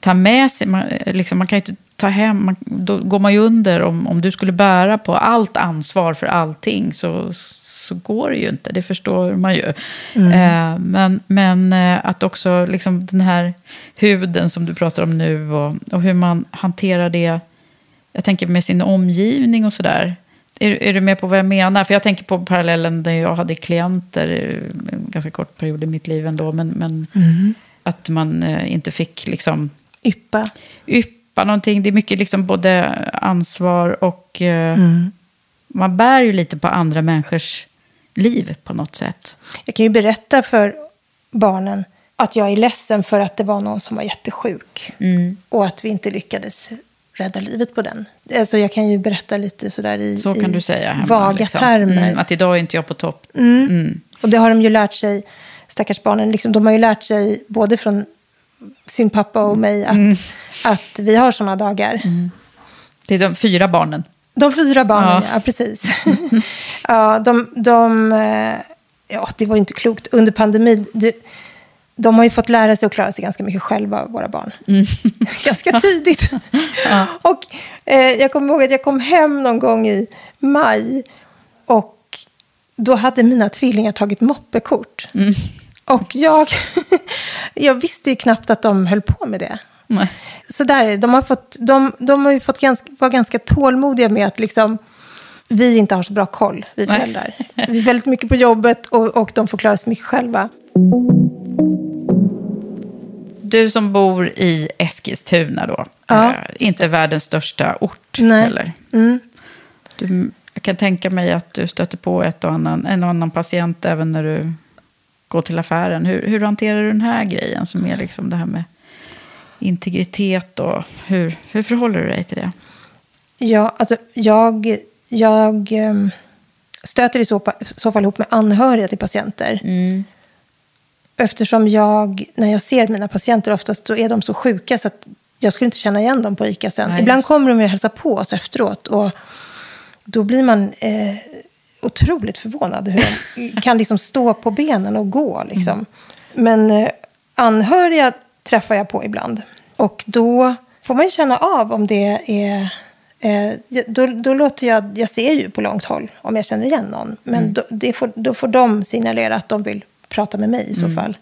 ta med sig, man, liksom, man kan ju inte ta hem, man, då går man ju under om, om du skulle bära på allt ansvar för allting så, så går det ju inte, det förstår man ju. Eh, men men eh, att också liksom den här huden som du pratar om nu och, och hur man hanterar det jag tänker med sin omgivning och sådär. Är, är du med på vad jag menar? För jag tänker på parallellen där jag hade klienter, eh, en ganska kort period i mitt liv ändå, men, men att man eh, inte fick liksom Yppa. yppa någonting. Det är mycket liksom både ansvar och eh, man bär ju lite på andra människors liv på något sätt. Jag kan ju berätta för barnen att jag är ledsen för att det var någon som var jättesjuk. Mm. Och att vi inte lyckades rädda livet på den. Alltså jag kan ju berätta lite sådär i, Så kan i du säga hemma. vaga liksom. termer. Mm, att idag är inte jag på topp. Och det har de ju lärt sig, stackars barnen, liksom, de har ju lärt sig både från sin pappa och mig att, Mm. att vi har sådana dagar. Det är de fyra barnen. De fyra barnen, Ja. ja, precis. ja, de, de, eh, ja, det var ju inte klokt. Under pandemin, det, de har ju fått lära sig att klara sig ganska mycket själva, våra barn. ganska tidigt. Och eh, jag kommer ihåg att jag kom hem någon gång i maj. Och då hade mina tvillingar tagit moppekort. Och jag, jag visste ju knappt att de höll på med det. Nej. Så där är det. De har, fått, de, de har ju fått ganska, vara ganska tålmodiga med att liksom, vi inte har så bra koll, vi föräldrar. Vi är väldigt mycket på jobbet och, och de får klara sig mycket själva. Du som bor i Eskilstuna då. Ja, eh, inte världens största ort Nej. heller. Mm. Du, jag kan tänka mig att du stöter på ett och annan, en och annan patient även när du går till affären. Hur, hur hanterar du den här grejen som är liksom det här med integritet och hur, hur förhåller du dig till det? Ja, alltså jag, jag ehm, stöter i så, så fall ihop med anhöriga till patienter. Eftersom jag, när jag ser mina patienter oftast, så är de så sjuka så att jag skulle inte känna igen dem på ICA sen. Nej, Ibland just. kommer de och hälsar på oss efteråt. Och då blir man eh, otroligt förvånad hur de kan liksom stå på benen och gå. Liksom. Men eh, anhöriga träffar jag på ibland. Och då får man ju känna av om det är... Eh, då, då låter jag... Jag ser ju på långt håll om jag känner igen någon. Men då, det får, då får de signalera att de vill prata med mig i så fall.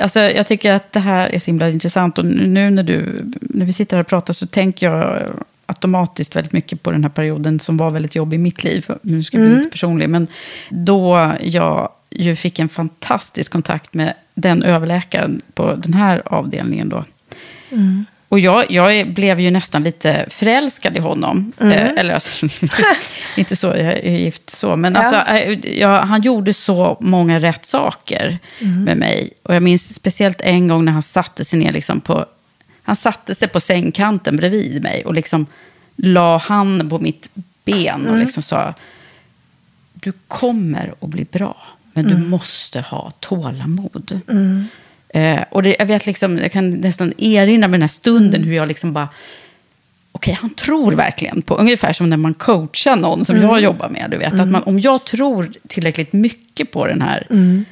Alltså, jag tycker att det här är så himla intressant. Och nu när, du, när vi sitter här och pratar så tänker jag automatiskt väldigt mycket på den här perioden som var väldigt jobbig i mitt liv. Nu ska jag bli lite personlig. Men då jag ju fick en fantastisk kontakt med den överläkaren på den här avdelningen då. Och jag, jag blev ju nästan lite förälskad i honom. Mm. Eh, eller alltså, inte så, jag är gift så. Men Ja. alltså, eh, jag, han gjorde så många rätt saker Mm. med mig. Och jag minns speciellt en gång när han satte sig ner liksom på... Han satte sig på sängkanten bredvid mig och liksom la handen på mitt ben och Mm. liksom sa... Du kommer att bli bra, men du Mm. måste ha tålamod. Eh, och det, jag, vet liksom, jag kan nästan erinra mig den här stunden Mm. hur jag liksom bara... Okej, han tror verkligen på... Ungefär som när man coachar någon som Mm. jag jobbar med. Du vet, att man, om jag tror tillräckligt mycket på den här Mm.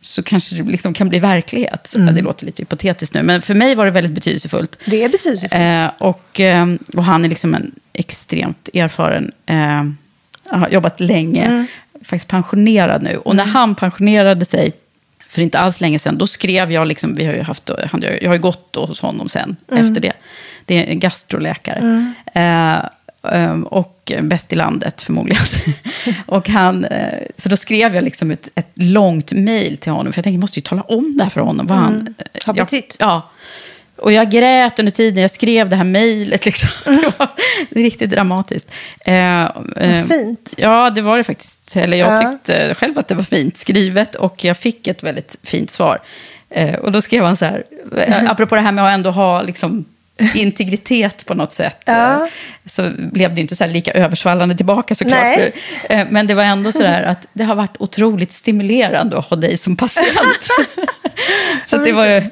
så kanske det liksom kan bli verklighet. Mm. Ja, det låter lite hypotetiskt nu, men för mig var det väldigt betydelsefullt. Det är betydelsefullt. Eh, och, eh, och han är liksom en extremt erfaren, eh, har jobbat länge, Mm. faktiskt pensionerad nu. Och när han pensionerade sig för inte alls länge sedan, då skrev jag, liksom, vi har ju haft, han, jag har ju gått hos honom sen, Mm. efter det. Det är en gastroläkare. Mm. Eh, eh, och bäst i landet förmodligen. och han, eh, så då skrev jag liksom ett, ett långt mejl till honom. För jag tänkte, jag måste ju tala om det här för honom. Vad han, Mm. Har jag- betytt. Ja. Och jag grät under tiden jag skrev det här mejlet. Liksom. Det var riktigt dramatiskt. Eh, eh, fint. Ja, det var det faktiskt. Eller jag Ja. tyckte själv att det var fint skrivet och jag fick ett väldigt fint svar. Eh, och då skrev han så här, eh, apropå det här med att ändå ha liksom, integritet på något sätt. Ja. eh, Så blev det inte så här lika översvallande tillbaka såklart. Nej. Eh, men det var ändå så där att det har varit otroligt stimulerande att ha dig som patient. så det var ju...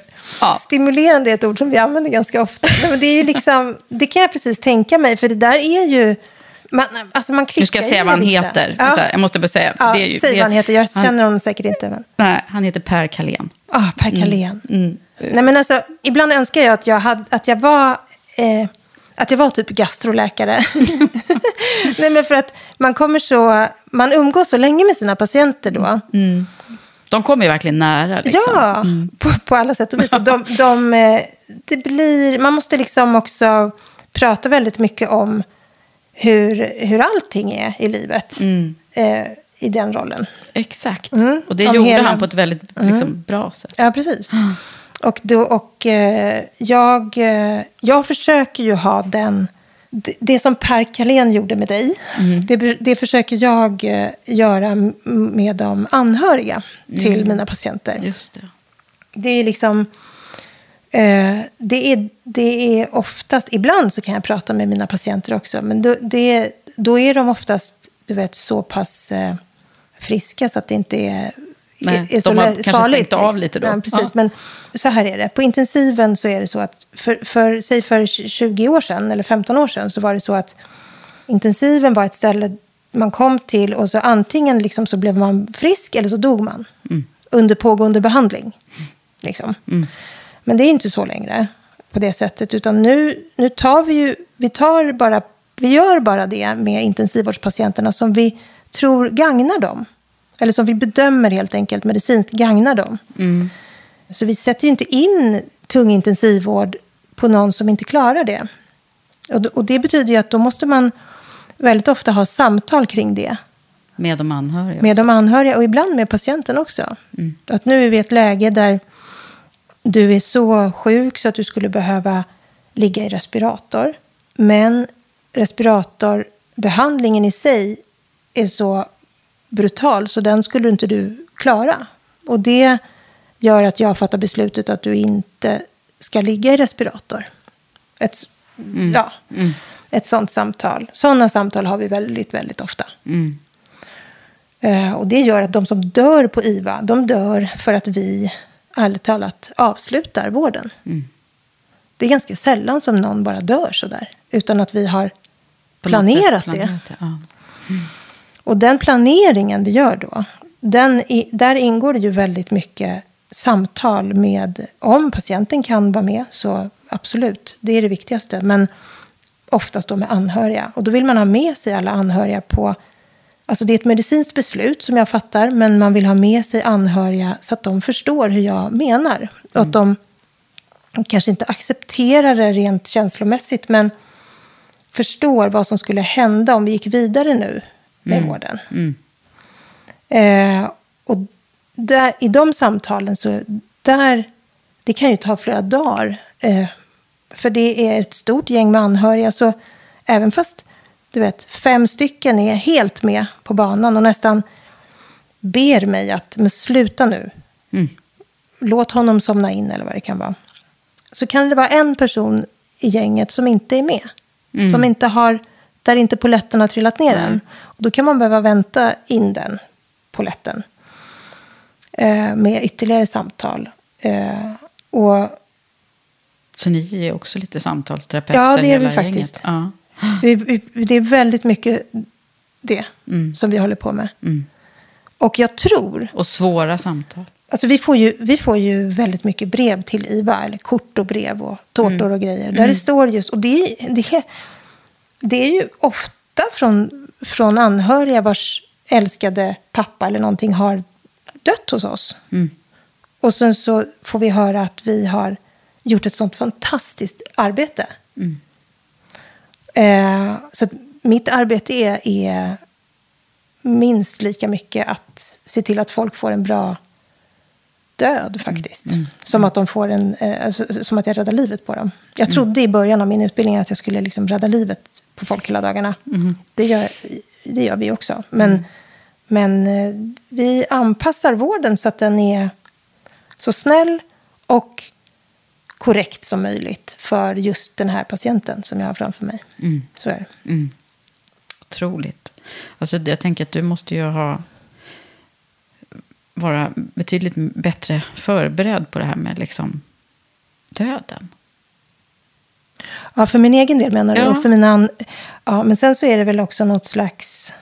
Ja. Stimulerande är ett ord som vi använder ganska ofta. Nej, men det, är ju liksom, det kan jag precis tänka mig, för det där är ju... Man, alltså man klickar Du ska säga vad han vissa. heter. Ja. Jag måste bara säga. Ja, ju, säg vad han heter. Jag han- känner honom säkert inte. Men... Nej, han heter Per Kalén. Ah, Per Carlén. Mm. Nej, men alltså, ibland önskar jag att jag, hade, att jag var... Eh, att jag var typ gastroläkare. Nej, men för att man kommer så... Man umgås så länge med sina patienter då. De kommer ju verkligen nära. Liksom. Ja, på, på alla sätt och vis. De, de, eh, det blir, man måste liksom också prata väldigt mycket om hur, hur allting är i livet eh, i den rollen. Exakt. Mm. Och det Om gjorde hela- han på ett väldigt liksom, bra sätt. Ja, precis. Och, då, och eh, jag, eh, jag försöker ju ha den... Det, som Per Kalén gjorde med dig, det, det försöker jag eh, göra med de anhöriga till Mm. mina patienter. Just det. Det är liksom... Eh, det, är, det är oftast... Ibland så kan jag prata med mina patienter också. Men då, det, då är de oftast du vet, så pass eh, friska så att det inte är, Nej, är, så de har lä- kanske farligt. stängt av liksom. lite då. Ja, precis. Ja. Men så här är det. På intensiven så är det så att för, för, säg för 20 år sedan eller 15 år sedan så var det så att intensiven var ett ställe man kom till och så antingen liksom så blev man frisk eller så dog man under pågående behandling. Liksom. Men det är inte så längre på det sättet. Utan nu, nu tar vi ju, vi tar bara, vi gör bara det med intensivvårdspatienterna som vi tror gagnar dem. Eller som vi bedömer helt enkelt medicinskt gagnar dem. Så vi sätter ju inte in tung intensivvård på någon som inte klarar det. Och, och det betyder ju att då måste man väldigt ofta ha samtal kring det. Med de anhöriga. Med de anhöriga och ibland med patienten också. Att nu är vi i ett läge där du är så sjuk så att du skulle behöva ligga i respirator. Men respiratorbehandlingen i sig är så brutal så den skulle inte du klara. Och det gör att jag fattar beslutet att du inte ska ligga i respirator. Ett, ja, ett sånt samtal. Sådana samtal har vi väldigt, väldigt ofta. Mm. Eh, och det gör att de som dör på IVA, de dör för att vi ärligt talat avslutar vården. Det är ganska sällan som någon bara dör sådär, utan att vi har planerat, sätt det. det. Ja. Och den planeringen vi gör då, den där ingår det ju väldigt mycket samtal med, om patienten kan vara med, så absolut, det är det viktigaste. Men oftast då med anhöriga. Och då vill man ha med sig alla anhöriga på, alltså det är ett medicinskt beslut som jag fattar, men man vill ha med sig anhöriga så att de förstår hur jag menar. Och att de kanske inte accepterar det rent känslomässigt, men förstår vad som skulle hända om vi gick vidare nu med vården. Eh, och där, i de samtalen så, där, det kan ju ta flera dagar. Eh, För det är ett stort gäng med anhöriga. Så även fast du vet, fem stycken är helt med på banan och nästan ber mig att men sluta nu. Mm. Låt honom somna in eller vad det kan vara. Så kan det vara en person i gänget som inte är med. Mm. Som inte har, där inte poletten har trillat ner än. Och då kan man behöva vänta in den poletten. Eh, med ytterligare samtal. Eh, och Så ni är också lite samtalsterapeuter Ja, det är vi faktiskt. Ja. vi, vi, det är väldigt mycket det som vi håller på med. Och jag tror Och svåra samtal. Alltså vi, får ju, vi får ju väldigt mycket brev till IVA, eller kort och brev och tårtor och grejer. Där det står just, och det, det, det är ju ofta från, från anhöriga vars älskade pappa eller någonting har dött hos oss. Och sen så får vi höra att vi har gjort ett sånt fantastiskt arbete. Eh, så mitt arbete är, är minst lika mycket att se till att folk får en bra död faktiskt. Som att de får en, eh, alltså, som att jag räddar livet på dem. Jag trodde i början av min utbildning att jag skulle liksom rädda livet på folk hela dagarna. Det, gör, det gör vi också. Men, men eh, vi anpassar vården så att den är så snäll och korrekt som möjligt för just den här patienten som jag har framför mig. Så är det. Otroligt. Alltså, jag tänker att du måste ju ha vara betydligt bättre förberedd på det här med liksom döden. Ja, för min egen del menar du? Ja. Och för mina. Ja, men sen så är det väl också något slags...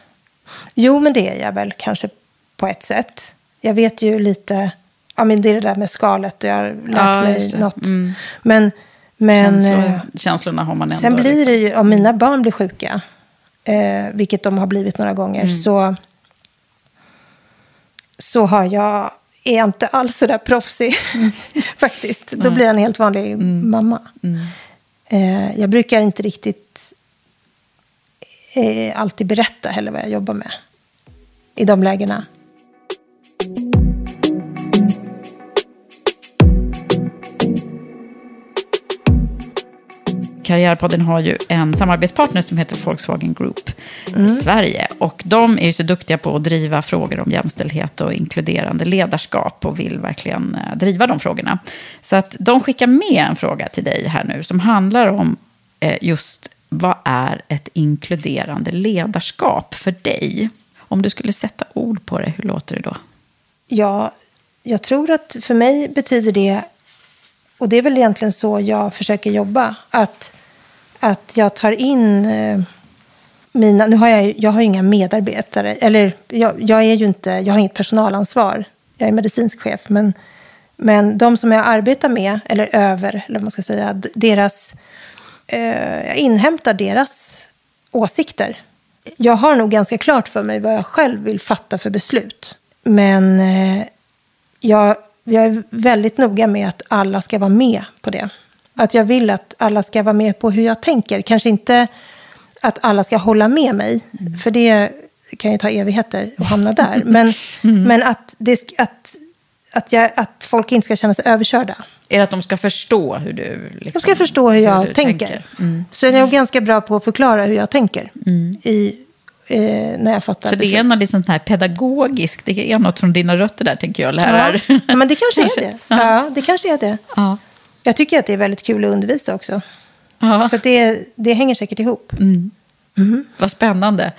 Jo, men det är jag väl kanske på ett sätt. Jag vet ju lite... Ja, men det är det där med skalet och jag har lärt Ja, mig något. Mm. Men, men Känslor, eh, känslorna har man ändå. sen blir liksom. det ju, om mina barn blir sjuka, eh, vilket de har blivit några gånger, Mm. så, så har jag, är jag inte alls så där proffsig faktiskt. Då blir jag en helt vanlig Mm. mamma. Eh, jag brukar inte riktigt eh, alltid berätta heller vad jag jobbar med i de lägena. Karriärpodden har ju en samarbetspartner som heter Volkswagen Group i Sverige. Och de är ju så duktiga på att driva frågor om jämställdhet och inkluderande ledarskap och vill verkligen eh, driva de frågorna. Så att de skickar med en fråga till dig här nu som handlar om eh, just vad är ett inkluderande ledarskap för dig? Om du skulle sätta ord på det, hur låter det då? Ja, jag tror att för mig betyder det, och det är väl egentligen så jag försöker jobba, att, att jag tar in eh, mina, nu har jag, jag har ju inga medarbetare, eller jag, jag är ju inte, jag har inget personalansvar, jag är medicinsk chef, men, men de som jag arbetar med, eller över, eller vad man ska säga, deras, eh, jag inhämtar deras åsikter. Jag har nog ganska klart för mig vad jag själv vill fatta för beslut. Men eh, jag, jag är väldigt noga med att alla ska vara med på det. Att jag vill att alla ska vara med på hur jag tänker. Kanske inte att alla ska hålla med mig, för det kan ju ta evigheter att hamna där. Men, men att, det, att, att, jag, att folk inte ska känna sig överkörda. Är det att de ska förstå hur du... Liksom, Jag ska förstå hur jag du tänker. Så jag är nog ganska bra på att förklara hur jag tänker i, eh, när jag fattar Så det beslut. är något liksom här pedagogiskt, det är något från dina rötter där, tänker jag, lärar. Ja, ja, men det kanske, Kanske. är det. Ja, det kanske är det. Ja. Jag tycker att det är väldigt kul att undervisa också. Ja. Så det, det hänger säkert ihop. Vad spännande.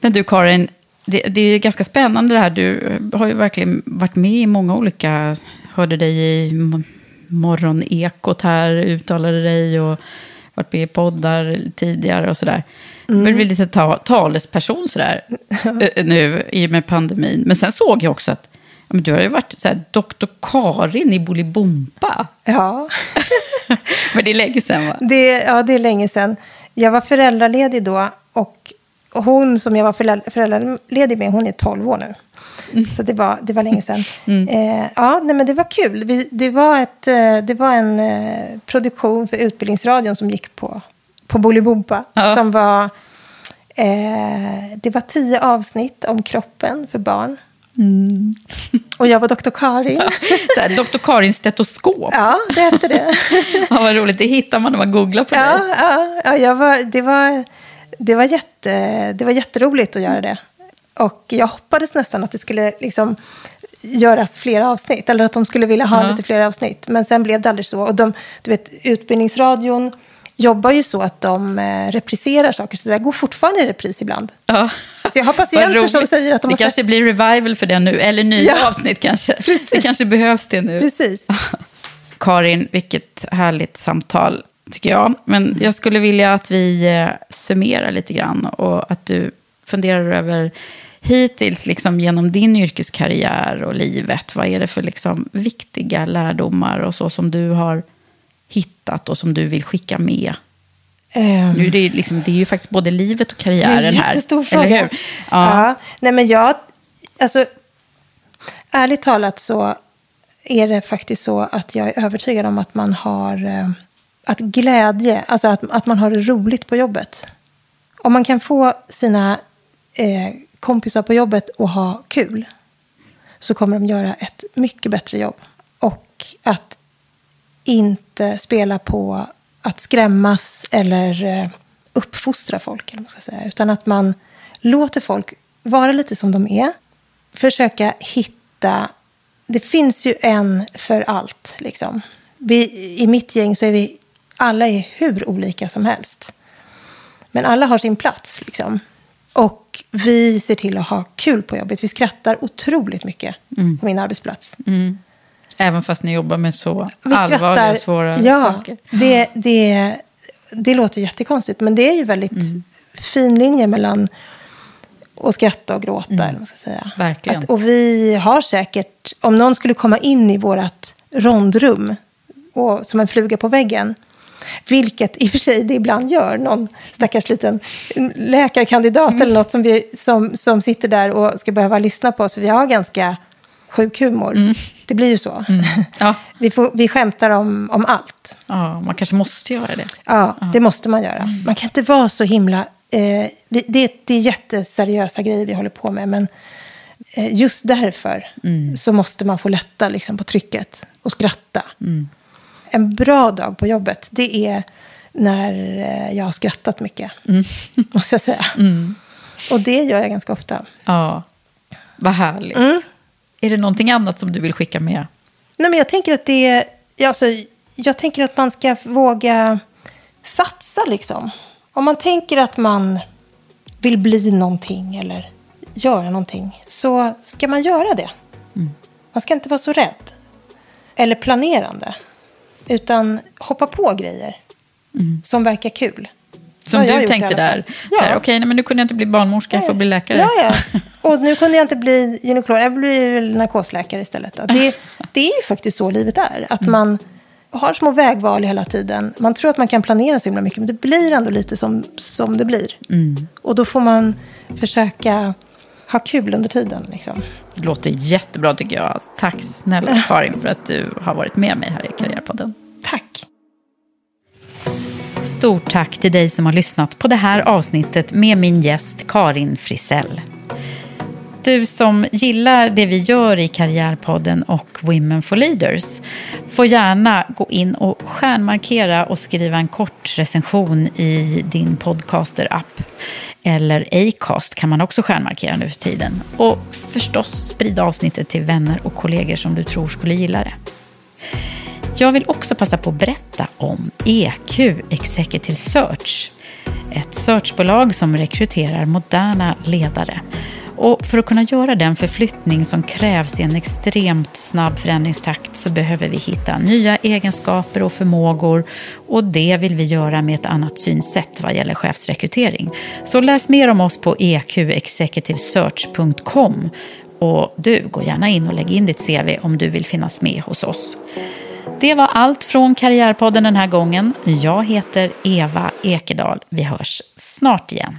Men du Karin, det, det är ganska spännande det här. Du har ju verkligen varit med i många olika... Hörde dig i morgonekot här, uttalade dig och varit med i poddar tidigare och sådär. Du blir lite ta, talesperson sådär eh, nu i och med pandemin. Men sen såg jag också att men du har ju varit så här, Dr. Karin i Bolibompa. Ja, Men det är länge sedan va? det, ja, det är länge sedan. Jag var föräldraledig då och hon som jag var föräldra- föräldraledig med, hon är 12 år nu. Så det var, det var länge sedan. Eh, ja, nej, men det var kul. Vi, det, var ett, eh, det var en eh, produktion för Utbildningsradion som gick på, på Bolibompa. Ja. Som var, eh, det var tio avsnitt om kroppen för barn. Och jag var doktor Karin. Här, Dr. Karins stetoskop. Ja, det hette det. Ja, vad roligt, det hittar man när man googlar på Ja, dig. ja, ja jag var, det, var, det, var jätte, det var jätteroligt att göra det. Och jag hoppades nästan att det skulle liksom göras fler avsnitt. Eller att de skulle vilja ha Ja. lite fler avsnitt. Men sen blev det aldrig så. Och de, du vet, Utbildningsradion jobbar ju så att de eh, repriserar saker. Så det där går fortfarande i repris ibland. Ja. Så jag har patienter som säger att de det har kanske sett... blir revival för det nu, eller nya Ja. avsnitt kanske. Precis. Det kanske behövs det nu. Precis. Karin, vilket härligt samtal tycker jag. Men jag skulle vilja att vi eh, summerar lite grann och att du funderar över hittills liksom genom din yrkeskarriär och livet. Vad är det för liksom viktiga lärdomar och så som du har hittat och som du vill skicka med? Ehm. Nu är det, ju liksom, det är ju faktiskt både livet och Det är karriären en här. jättestor Eller fråga. Ja. Ja. Nej, men jag... Alltså, ärligt talat så är det faktiskt så att jag är övertygad om att man har... eh, Att glädje, alltså att, att man har det roligt på jobbet. Om man kan få sina eh, kompisar på jobbet att ha kul så kommer de göra ett mycket bättre jobb. Och att inte spela på att skrämmas eller eh, uppfostra folk, eller man ska säga. Utan att man låter folk vara lite som de är. Försöka hitta... Det finns ju en för allt. Liksom. Vi, I mitt gäng så är vi alla är hur olika som helst. Men alla har sin plats. Liksom. Och vi ser till att ha kul på jobbet. Vi skrattar otroligt mycket på min arbetsplats. Mm. Även fast ni jobbar med så Vi allvarliga och svåra ja, saker. Det, det, det låter jättekonstigt, men det är ju väldigt Mm. fin linje mellan att skratta och gråta. Eller vad man ska säga. Mm. Verkligen. Att, och vi har säkert, om någon skulle komma in i vårt rondrum och, som en fluga på väggen, vilket i och för sig det ibland gör, någon stackars liten läkarkandidat Mm. eller något som, vi, som, som sitter där och ska behöva lyssna på oss, för vi har ganska sjuk humor. Det blir ju så. Mm. Ja. Vi, får, vi skämtar om, om allt. ja, man kanske måste göra det. Ja, det måste man göra. Man kan inte vara så himla... Eh, vi, det, det är jätteseriösa grejer vi håller på med, men eh, just därför så måste man få lätta liksom, på trycket och skratta. En bra dag på jobbet, det är när eh, jag har skrattat mycket, måste jag säga. Och det gör jag ganska ofta. Ja, vad härligt. Mm. Är det någonting annat som du vill skicka med? Nej, men jag tänker att det ja, alltså, jag tänker att man ska våga satsa liksom. Om man tänker att man vill bli någonting eller göra någonting så ska man göra det. Man ska inte vara så rädd eller planerande. Utan hoppa på grejer som verkar kul. Som du tänkte där. Ja. Här, Okej, nej, men nu kunde jag inte bli barnmorska, jag får bli läkare. Ja, ja. Och nu kunde jag inte bli gynekolog, jag blir narkosläkare istället. Det, det är ju faktiskt så livet är. Att man har små vägval hela tiden. Man tror att man kan planera så himla mycket, men det blir ändå lite som, som det blir. Och då får man försöka ha kul under tiden. Liksom. Det låter jättebra tycker jag. Tack snälla Karin för att du har varit med mig här i Karriärpodden. Stort tack till dig som har lyssnat på det här avsnittet med min gäst Karin Frisell. Du som gillar det vi gör i Karriärpodden och Women for Leaders får gärna gå in och stjärnmarkera och skriva en kort recension i din podcaster-app. Eller Acast kan man också stjärnmarkera nu för tiden. Och förstås sprida avsnittet till vänner och kollegor som du tror skulle gilla det. Jag vill också passa på att berätta om EQ Executive Search. Ett searchbolag som rekryterar moderna ledare. Och för att kunna göra den förflyttning som krävs i en extremt snabb förändringstakt så behöver vi hitta nya egenskaper och förmågor och det vill vi göra med ett annat synsätt vad gäller chefsrekrytering. Så läs mer om oss på eqexecutivesearch.com och du, gå gärna in och lägg in ditt CV om du vill finnas med hos oss. Det var allt från Karriärpodden den här gången. Jag heter Eva Ekedal. Vi hörs snart igen.